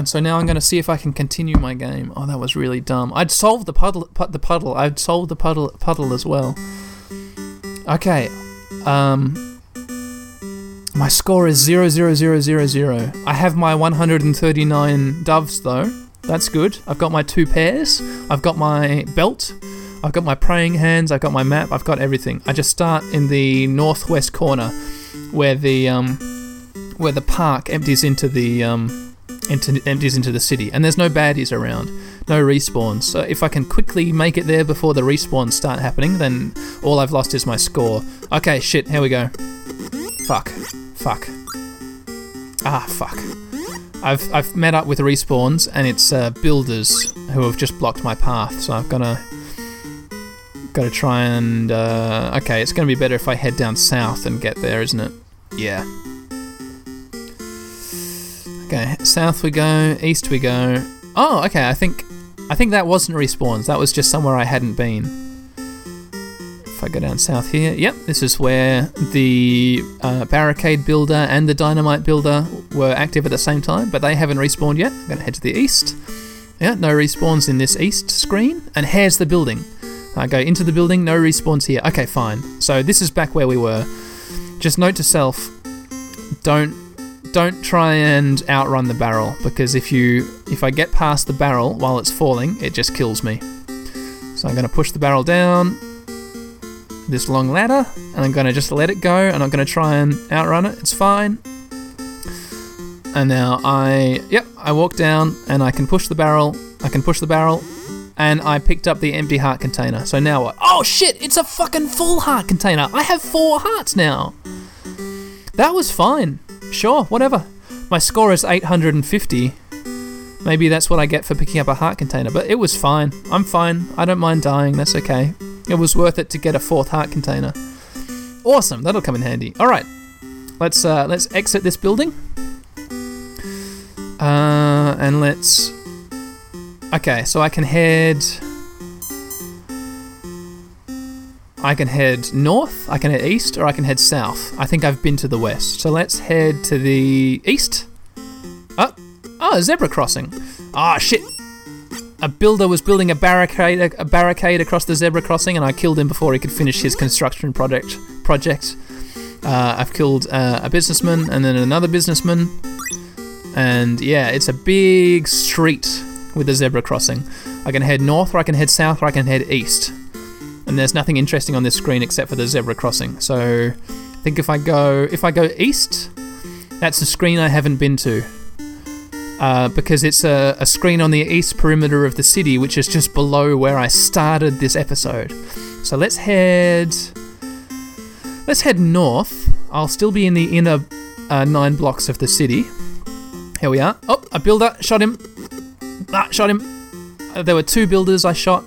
And so now I'm going to see if I can continue my game. Oh, that was really dumb. I'd solved the puddle. pu- The puddle. I'd solved the puddle. Puddle as well. Okay. Um. My score is 00000. I have my 139 doves though. That's good. I've got my two pears. I've got my belt. I've got my praying hands. I've got my map. I've got everything. I just start in the northwest corner where the um, where the park empties into the um, into, empties into the city, and there's no baddies around, no respawns. So if I can quickly make it there before the respawns start happening, then all I've lost is my score. Okay, shit. Here we go. Fuck. Fuck. Ah, fuck. I've I've met up with respawns, and it's uh, builders who have just blocked my path. So I've gotta gotta try and uh, okay. It's gonna be better if I head down south and get there, isn't it? Yeah. Okay, south we go, east we go. Oh, okay. I think I think that wasn't respawns. That was just somewhere I hadn't been. If I go down south here, yep, this is where the uh, barricade builder and the dynamite builder were active at the same time, but they haven't respawned yet. I'm gonna head to the east. Yeah, no respawns in this east screen, and here's the building. I go into the building, no respawns here. Okay, fine. So this is back where we were. Just note to self: don't don't try and outrun the barrel because if you if I get past the barrel while it's falling, it just kills me. So I'm going to push the barrel down this long ladder and I'm going to just let it go I'm not going to try and outrun it. It's fine. And now I yep, I walk down and I can push the barrel. I can push the barrel and I picked up the empty heart container. So now what? Oh shit, it's a fucking full heart container. I have 4 hearts now. That was fine. Sure, whatever. My score is 850. Maybe that's what I get for picking up a heart container, but it was fine. I'm fine. I don't mind dying. That's okay. It was worth it to get a fourth heart container. Awesome. That'll come in handy. All right. Let's uh, let's exit this building. Uh, and let's. Okay, so I can head. I can head north, I can head east, or I can head south. I think I've been to the west. So let's head to the east. Oh, oh, zebra crossing. Ah, shit. A builder was building a barricade, a barricade across the zebra crossing, and I killed him before he could finish his construction project. Project. Uh, I've killed uh, a businessman and then another businessman, and yeah, it's a big street with a zebra crossing. I can head north, or I can head south, or I can head east and there's nothing interesting on this screen except for the zebra crossing. So I think if I go if I go east, that's a screen I haven't been to. Uh, because it's a, a screen on the east perimeter of the city, which is just below where I started this episode. So let's head. Let's head north. I'll still be in the inner uh, nine blocks of the city. Here we are. Oh, a builder shot him. Ah, shot him. Uh, there were two builders I shot.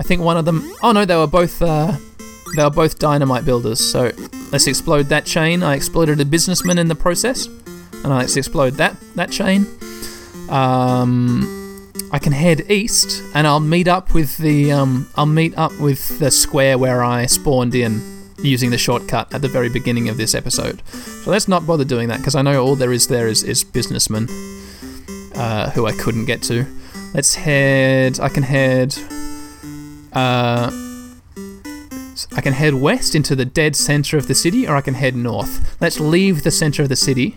I think one of them. Oh no, they were both. Uh, they were both dynamite builders. So let's explode that chain. I exploded a businessman in the process, and I let's explode that that chain. Um, I can head east, and I'll meet up with the. Um, I'll meet up with the square where I spawned in using the shortcut at the very beginning of this episode. So let's not bother doing that because I know all there is there is, is businessmen uh, who I couldn't get to. Let's head. I can head. Uh, I can head west into the dead center of the city, or I can head north. Let's leave the center of the city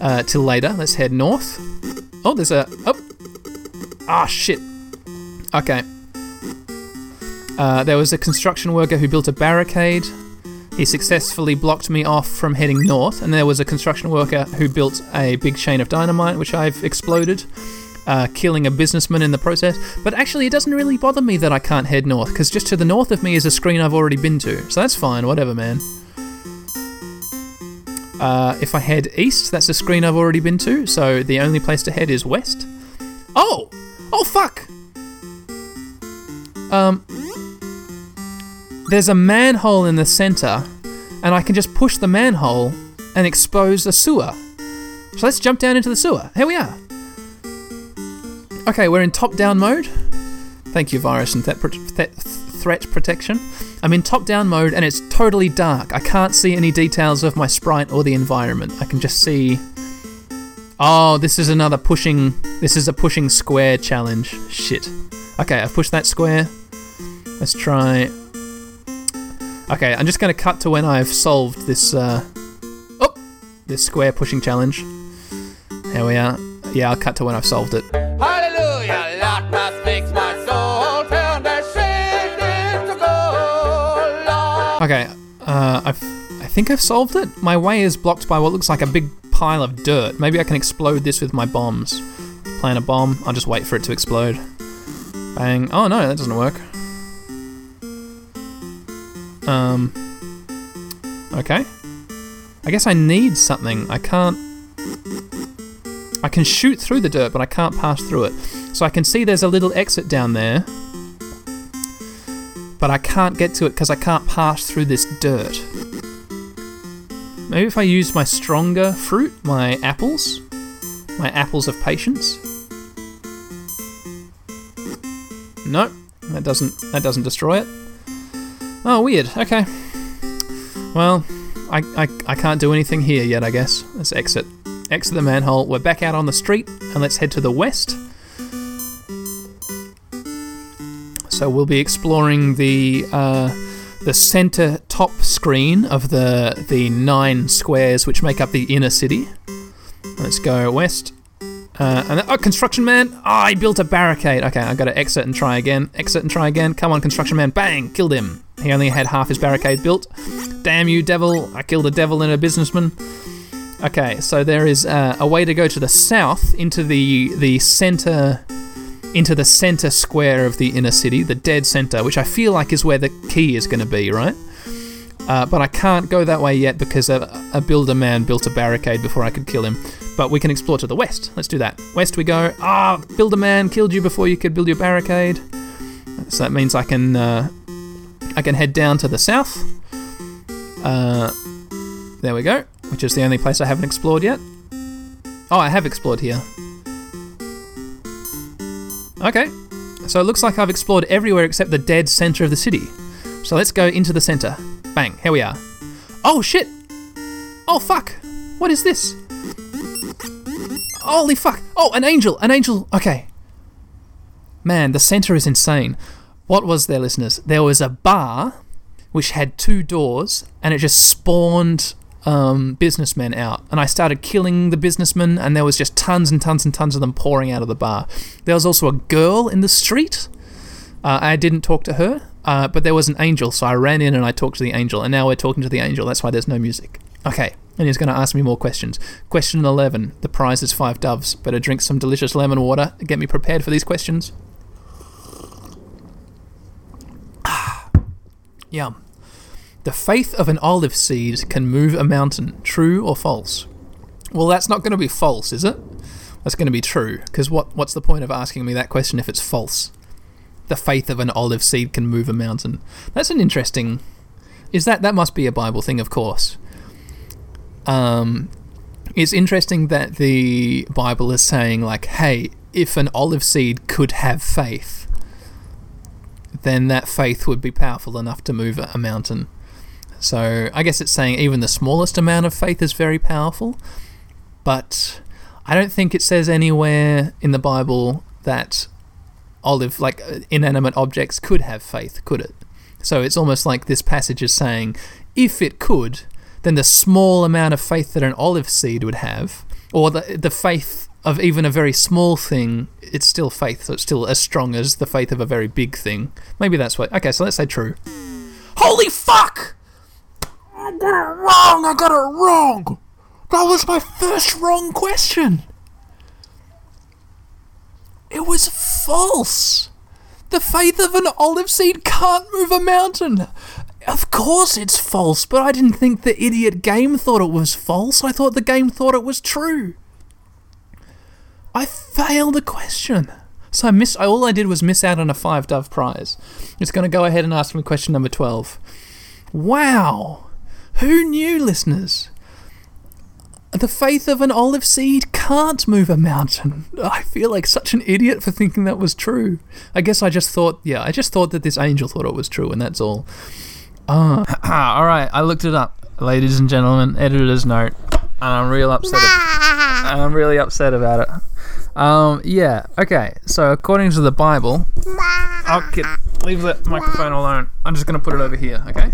uh, till later. Let's head north. Oh, there's a. Oh! Ah, shit. Okay. Uh, there was a construction worker who built a barricade. He successfully blocked me off from heading north, and there was a construction worker who built a big chain of dynamite, which I've exploded uh, killing a businessman in the process. But actually, it doesn't really bother me that I can't head north, because just to the north of me is a screen I've already been to. So that's fine, whatever, man. Uh, if I head east, that's a screen I've already been to, so the only place to head is west. Oh! Oh, fuck! Um. There's a manhole in the center, and I can just push the manhole and expose a sewer. So let's jump down into the sewer. Here we are. Okay, we're in top down mode. Thank you, virus and threat, th- threat protection. I'm in top down mode and it's totally dark. I can't see any details of my sprite or the environment. I can just see. Oh, this is another pushing. This is a pushing square challenge. Shit. Okay, I've pushed that square. Let's try. Okay, I'm just going to cut to when I've solved this. Uh... Oh! this square pushing challenge. Here we are. Yeah, I'll cut to when I've solved it. Okay, uh, I've, I think I've solved it. My way is blocked by what looks like a big pile of dirt. Maybe I can explode this with my bombs. Plant a bomb. I'll just wait for it to explode. Bang. Oh no, that doesn't work. Um. Okay. I guess I need something. I can't. I can shoot through the dirt, but I can't pass through it. So I can see there's a little exit down there but I can't get to it because I can't pass through this dirt. Maybe if I use my stronger fruit, my apples, my apples of patience. No, that doesn't that doesn't destroy it. Oh, weird. Okay. Well, I, I, I can't do anything here yet, I guess. Let's exit. Exit the manhole. We're back out on the street, and let's head to the west. So we'll be exploring the uh, the center top screen of the the nine squares which make up the inner city. Let's go west. Uh, and oh, construction man! Oh, I built a barricade. Okay, I got to exit and try again. Exit and try again. Come on, construction man! Bang! Killed him. He only had half his barricade built. Damn you, devil! I killed a devil and a businessman. Okay, so there is uh, a way to go to the south into the the center into the center square of the inner city, the dead center, which I feel like is where the key is going to be, right? Uh, but I can't go that way yet because a, a builder man built a barricade before I could kill him. But we can explore to the west. Let's do that. West we go. Ah, builder man killed you before you could build your barricade. So that means I can uh, I can head down to the south. Uh, there we go. Which is the only place I haven't explored yet. Oh, I have explored here. Okay. So it looks like I've explored everywhere except the dead center of the city. So let's go into the center. Bang, here we are. Oh shit! Oh fuck! What is this? Holy fuck! Oh, an angel! An angel! Okay. Man, the center is insane. What was there, listeners? There was a bar which had two doors and it just spawned um, businessmen out. And I started killing the businessmen, and there was just tons and tons and tons of them pouring out of the bar. There was also a girl in the street. Uh, I didn't talk to her, uh, but there was an angel, so I ran in and I talked to the angel, and now we're talking to the angel. That's why there's no music. Okay, and he's going to ask me more questions. Question 11 The prize is five doves. Better drink some delicious lemon water. Get me prepared for these questions. Yum. The faith of an olive seed can move a mountain. True or false? Well, that's not going to be false, is it? That's going to be true. Because what, what's the point of asking me that question if it's false? The faith of an olive seed can move a mountain. That's an interesting. Is that that must be a Bible thing, of course. Um, it's interesting that the Bible is saying like, hey, if an olive seed could have faith, then that faith would be powerful enough to move a mountain. So I guess it's saying even the smallest amount of faith is very powerful, but I don't think it says anywhere in the Bible that olive, like uh, inanimate objects, could have faith, could it? So it's almost like this passage is saying if it could, then the small amount of faith that an olive seed would have, or the, the faith of even a very small thing, it's still faith, so it's still as strong as the faith of a very big thing. Maybe that's what. Okay, so let's say true. Holy fuck! I got it wrong! I got it wrong! That was my first wrong question! It was false! The faith of an olive seed can't move a mountain! Of course it's false, but I didn't think the idiot game thought it was false. I thought the game thought it was true. I failed the question. So I miss. All I did was miss out on a five dove prize. It's going to go ahead and ask me question number twelve. Wow, who knew, listeners? The faith of an olive seed can't move a mountain. I feel like such an idiot for thinking that was true. I guess I just thought, yeah, I just thought that this angel thought it was true, and that's all. Ah, all right. I looked it up, ladies and gentlemen. Editor's note, and I'm real upset. and I'm really upset about it. Um, yeah. Okay. So according to the Bible, I'll get, leave that microphone alone. I'm just gonna put it over here. Okay.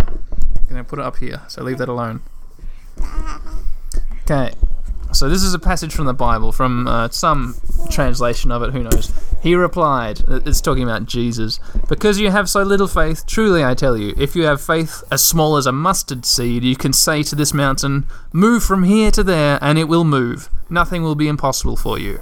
I'm gonna put it up here. So leave that alone. Okay, so this is a passage from the Bible, from uh, some translation of it, who knows. He replied, it's talking about Jesus, Because you have so little faith, truly I tell you, if you have faith as small as a mustard seed, you can say to this mountain, Move from here to there, and it will move. Nothing will be impossible for you.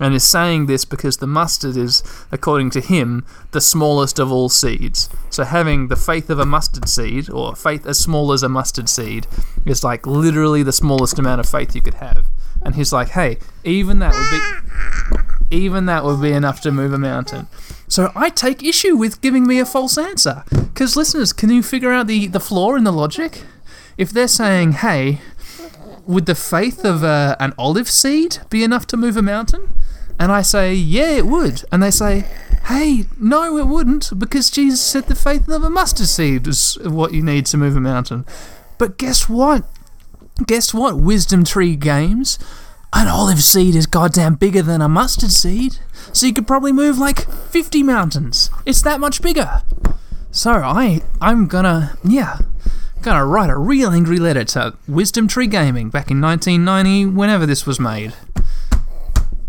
And is saying this because the mustard is, according to him, the smallest of all seeds. So having the faith of a mustard seed, or faith as small as a mustard seed, is like literally the smallest amount of faith you could have. And he's like, hey, even that would be even that would be enough to move a mountain. So I take issue with giving me a false answer. Because listeners, can you figure out the, the flaw in the logic? If they're saying, hey, would the faith of uh, an olive seed be enough to move a mountain? And I say, yeah, it would. And they say, hey, no, it wouldn't, because Jesus said the faith of a mustard seed is what you need to move a mountain. But guess what? Guess what, Wisdom Tree Games? An olive seed is goddamn bigger than a mustard seed. So you could probably move like 50 mountains. It's that much bigger. So I, I'm gonna, yeah, gonna write a real angry letter to Wisdom Tree Gaming back in 1990, whenever this was made.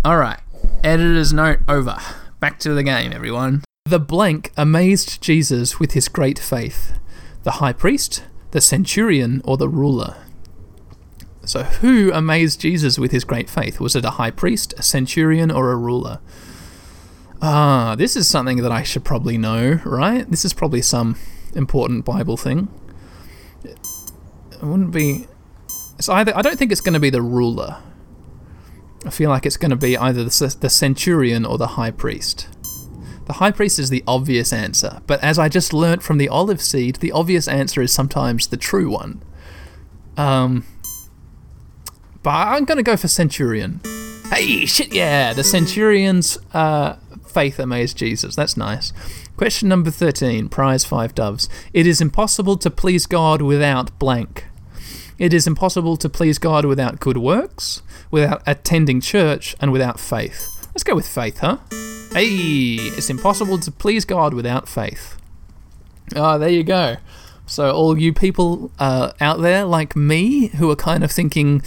Alright, editor's note over. Back to the game, everyone. The blank amazed Jesus with his great faith. The high priest, the centurion, or the ruler? So, who amazed Jesus with his great faith? Was it a high priest, a centurion, or a ruler? Ah, this is something that I should probably know, right? This is probably some important Bible thing. It wouldn't be. It's either. I don't think it's going to be the ruler. I feel like it's going to be either the, the centurion or the high priest. The high priest is the obvious answer, but as I just learnt from the olive seed, the obvious answer is sometimes the true one. Um, but I'm going to go for centurion. Hey, shit, yeah, the centurion's uh, faith amazed Jesus. That's nice. Question number 13, prize five doves. It is impossible to please God without blank. It is impossible to please God without good works, without attending church, and without faith. Let's go with faith, huh? Hey, it's impossible to please God without faith. Ah, oh, there you go. So, all you people uh, out there like me who are kind of thinking,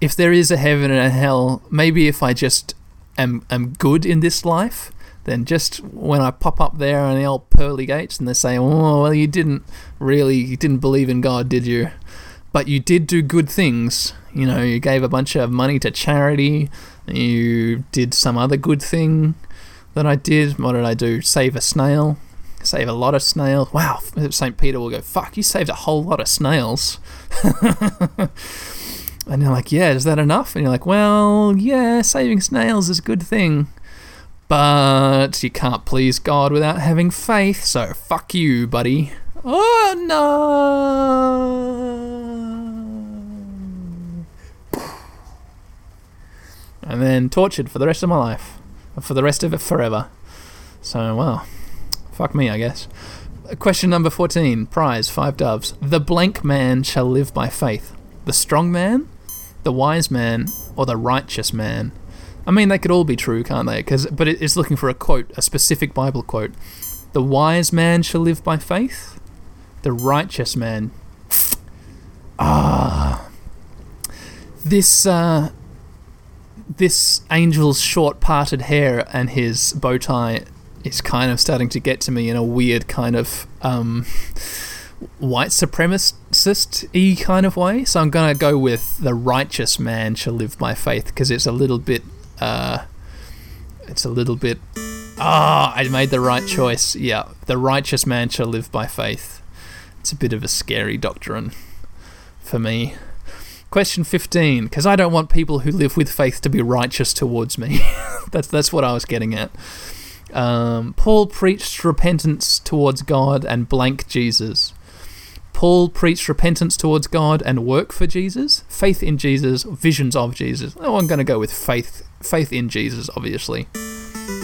if there is a heaven and a hell, maybe if I just am, am good in this life, then just when I pop up there on the old pearly gates and they say, oh, well, you didn't really, you didn't believe in God, did you? But you did do good things. You know, you gave a bunch of money to charity, you did some other good thing that I did. What did I do? Save a snail. Save a lot of snails. Wow, St. Peter will go, fuck, you saved a whole lot of snails. And you're like, yeah, is that enough? And you're like, well, yeah, saving snails is a good thing. But you can't please God without having faith, so fuck you, buddy. Oh no! And then tortured for the rest of my life. For the rest of it forever. So, well, fuck me, I guess. Question number 14. Prize, five doves. The blank man shall live by faith. The strong man? the wise man or the righteous man. I mean, they could all be true, can't they? Cause, but it's looking for a quote, a specific Bible quote. The wise man shall live by faith. The righteous man. Ah. This, uh, this angel's short parted hair and his bow tie is kind of starting to get to me in a weird kind of um, white supremacist y kind of way. So I'm going to go with the righteous man shall live by faith because it's a little bit. Uh, it's a little bit. Ah, oh, I made the right choice. Yeah, the righteous man shall live by faith. It's a bit of a scary doctrine for me. Question 15, because I don't want people who live with faith to be righteous towards me. that's, that's what I was getting at. Um, Paul preached repentance towards God and blank Jesus. Paul preached repentance towards God and work for Jesus, faith in Jesus, visions of Jesus. Oh, I'm going to go with faith, faith in Jesus, obviously.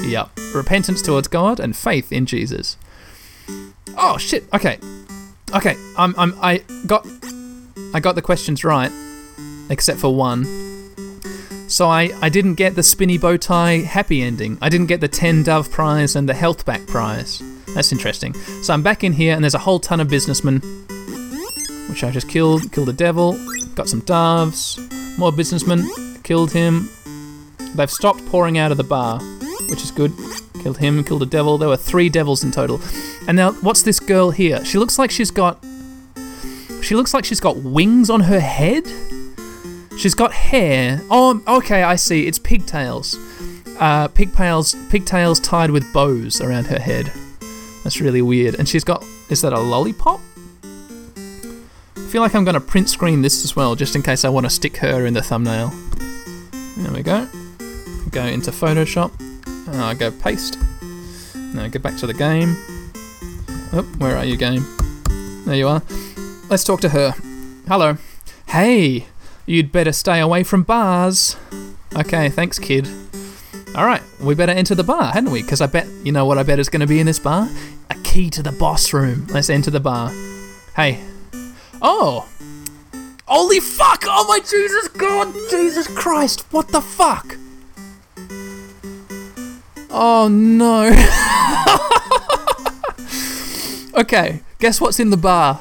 Yeah, repentance towards God and faith in Jesus. Oh shit. Okay, okay. I'm, I'm, I got, I got the questions right, except for one. So I, I didn't get the spinny bow tie happy ending. I didn't get the 10 dove prize and the health back prize. That's interesting. So I'm back in here and there's a whole ton of businessmen which I just killed. Killed a devil, got some doves, More businessmen. Killed him. They've stopped pouring out of the bar, which is good. Killed him, killed a devil. There were three devils in total. And now, what's this girl here? She looks like she's got. She looks like she's got wings on her head. She's got hair. Oh, okay, I see. It's pigtails. Uh, pigtails, pigtails tied with bows around her head. That's really weird. And she's got. Is that a lollipop? I feel like I'm going to print screen this as well, just in case I want to stick her in the thumbnail. There we go. Go into Photoshop. Uh, go paste. Now get back to the game. Oh, where are you, game? There you are. Let's talk to her. Hello. Hey, you'd better stay away from bars. Okay, thanks, kid. All right, we better enter the bar, hadn't we? Because I bet, you know what I bet is going to be in this bar? A key to the boss room. Let's enter the bar. Hey. Oh. Holy fuck! Oh my Jesus God! Jesus Christ! What the fuck? Oh no. okay, guess what's in the bar?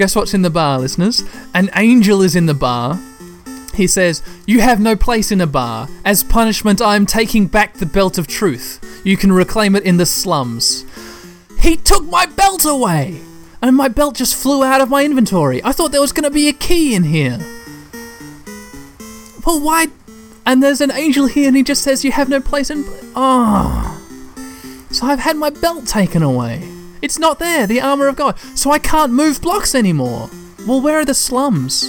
Guess what's in the bar, listeners? An angel is in the bar. He says, You have no place in a bar. As punishment, I am taking back the belt of truth. You can reclaim it in the slums. He took my belt away! And my belt just flew out of my inventory. I thought there was going to be a key in here. Well, why? And there's an angel here, and he just says you have no place in. Oh. So I've had my belt taken away. It's not there, the armor of God. So I can't move blocks anymore. Well, where are the slums?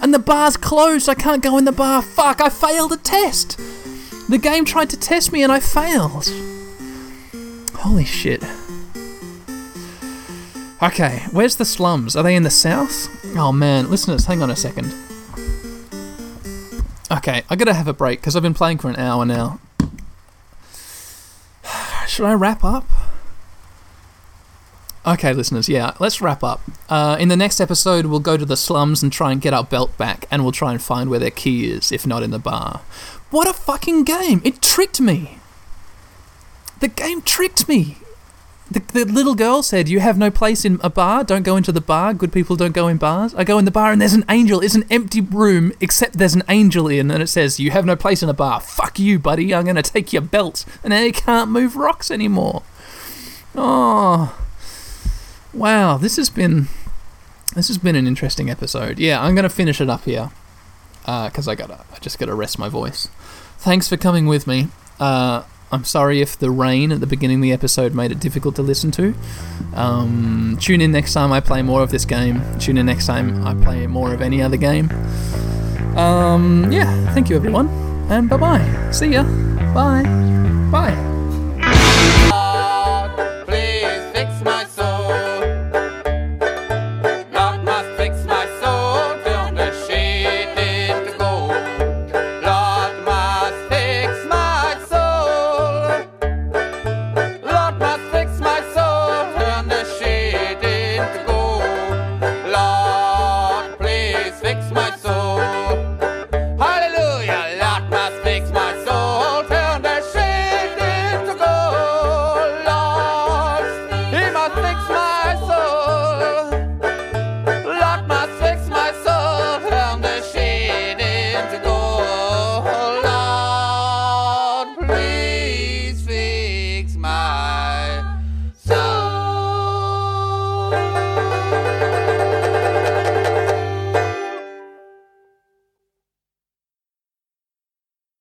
And the bar's closed. I can't go in the bar. Fuck, I failed a test. The game tried to test me and I failed. Holy shit. Okay, where's the slums? Are they in the south? Oh man, listeners, hang on a second. Okay, I gotta have a break because I've been playing for an hour now. Should I wrap up? Okay, listeners, yeah, let's wrap up. Uh, in the next episode, we'll go to the slums and try and get our belt back, and we'll try and find where their key is, if not in the bar. What a fucking game! It tricked me! The game tricked me! The, the little girl said, You have no place in a bar, don't go into the bar, good people don't go in bars. I go in the bar and there's an angel, it's an empty room, except there's an angel in, and it says, You have no place in a bar. Fuck you, buddy, I'm gonna take your belt. And now you can't move rocks anymore. Oh. Wow, this has been. This has been an interesting episode. Yeah, I'm gonna finish it up here. Because I gotta. I just gotta rest my voice. Thanks for coming with me. Uh, I'm sorry if the rain at the beginning of the episode made it difficult to listen to. Um, tune in next time I play more of this game. Tune in next time I play more of any other game. Um, yeah, thank you everyone, and bye bye. See ya. Bye. Bye.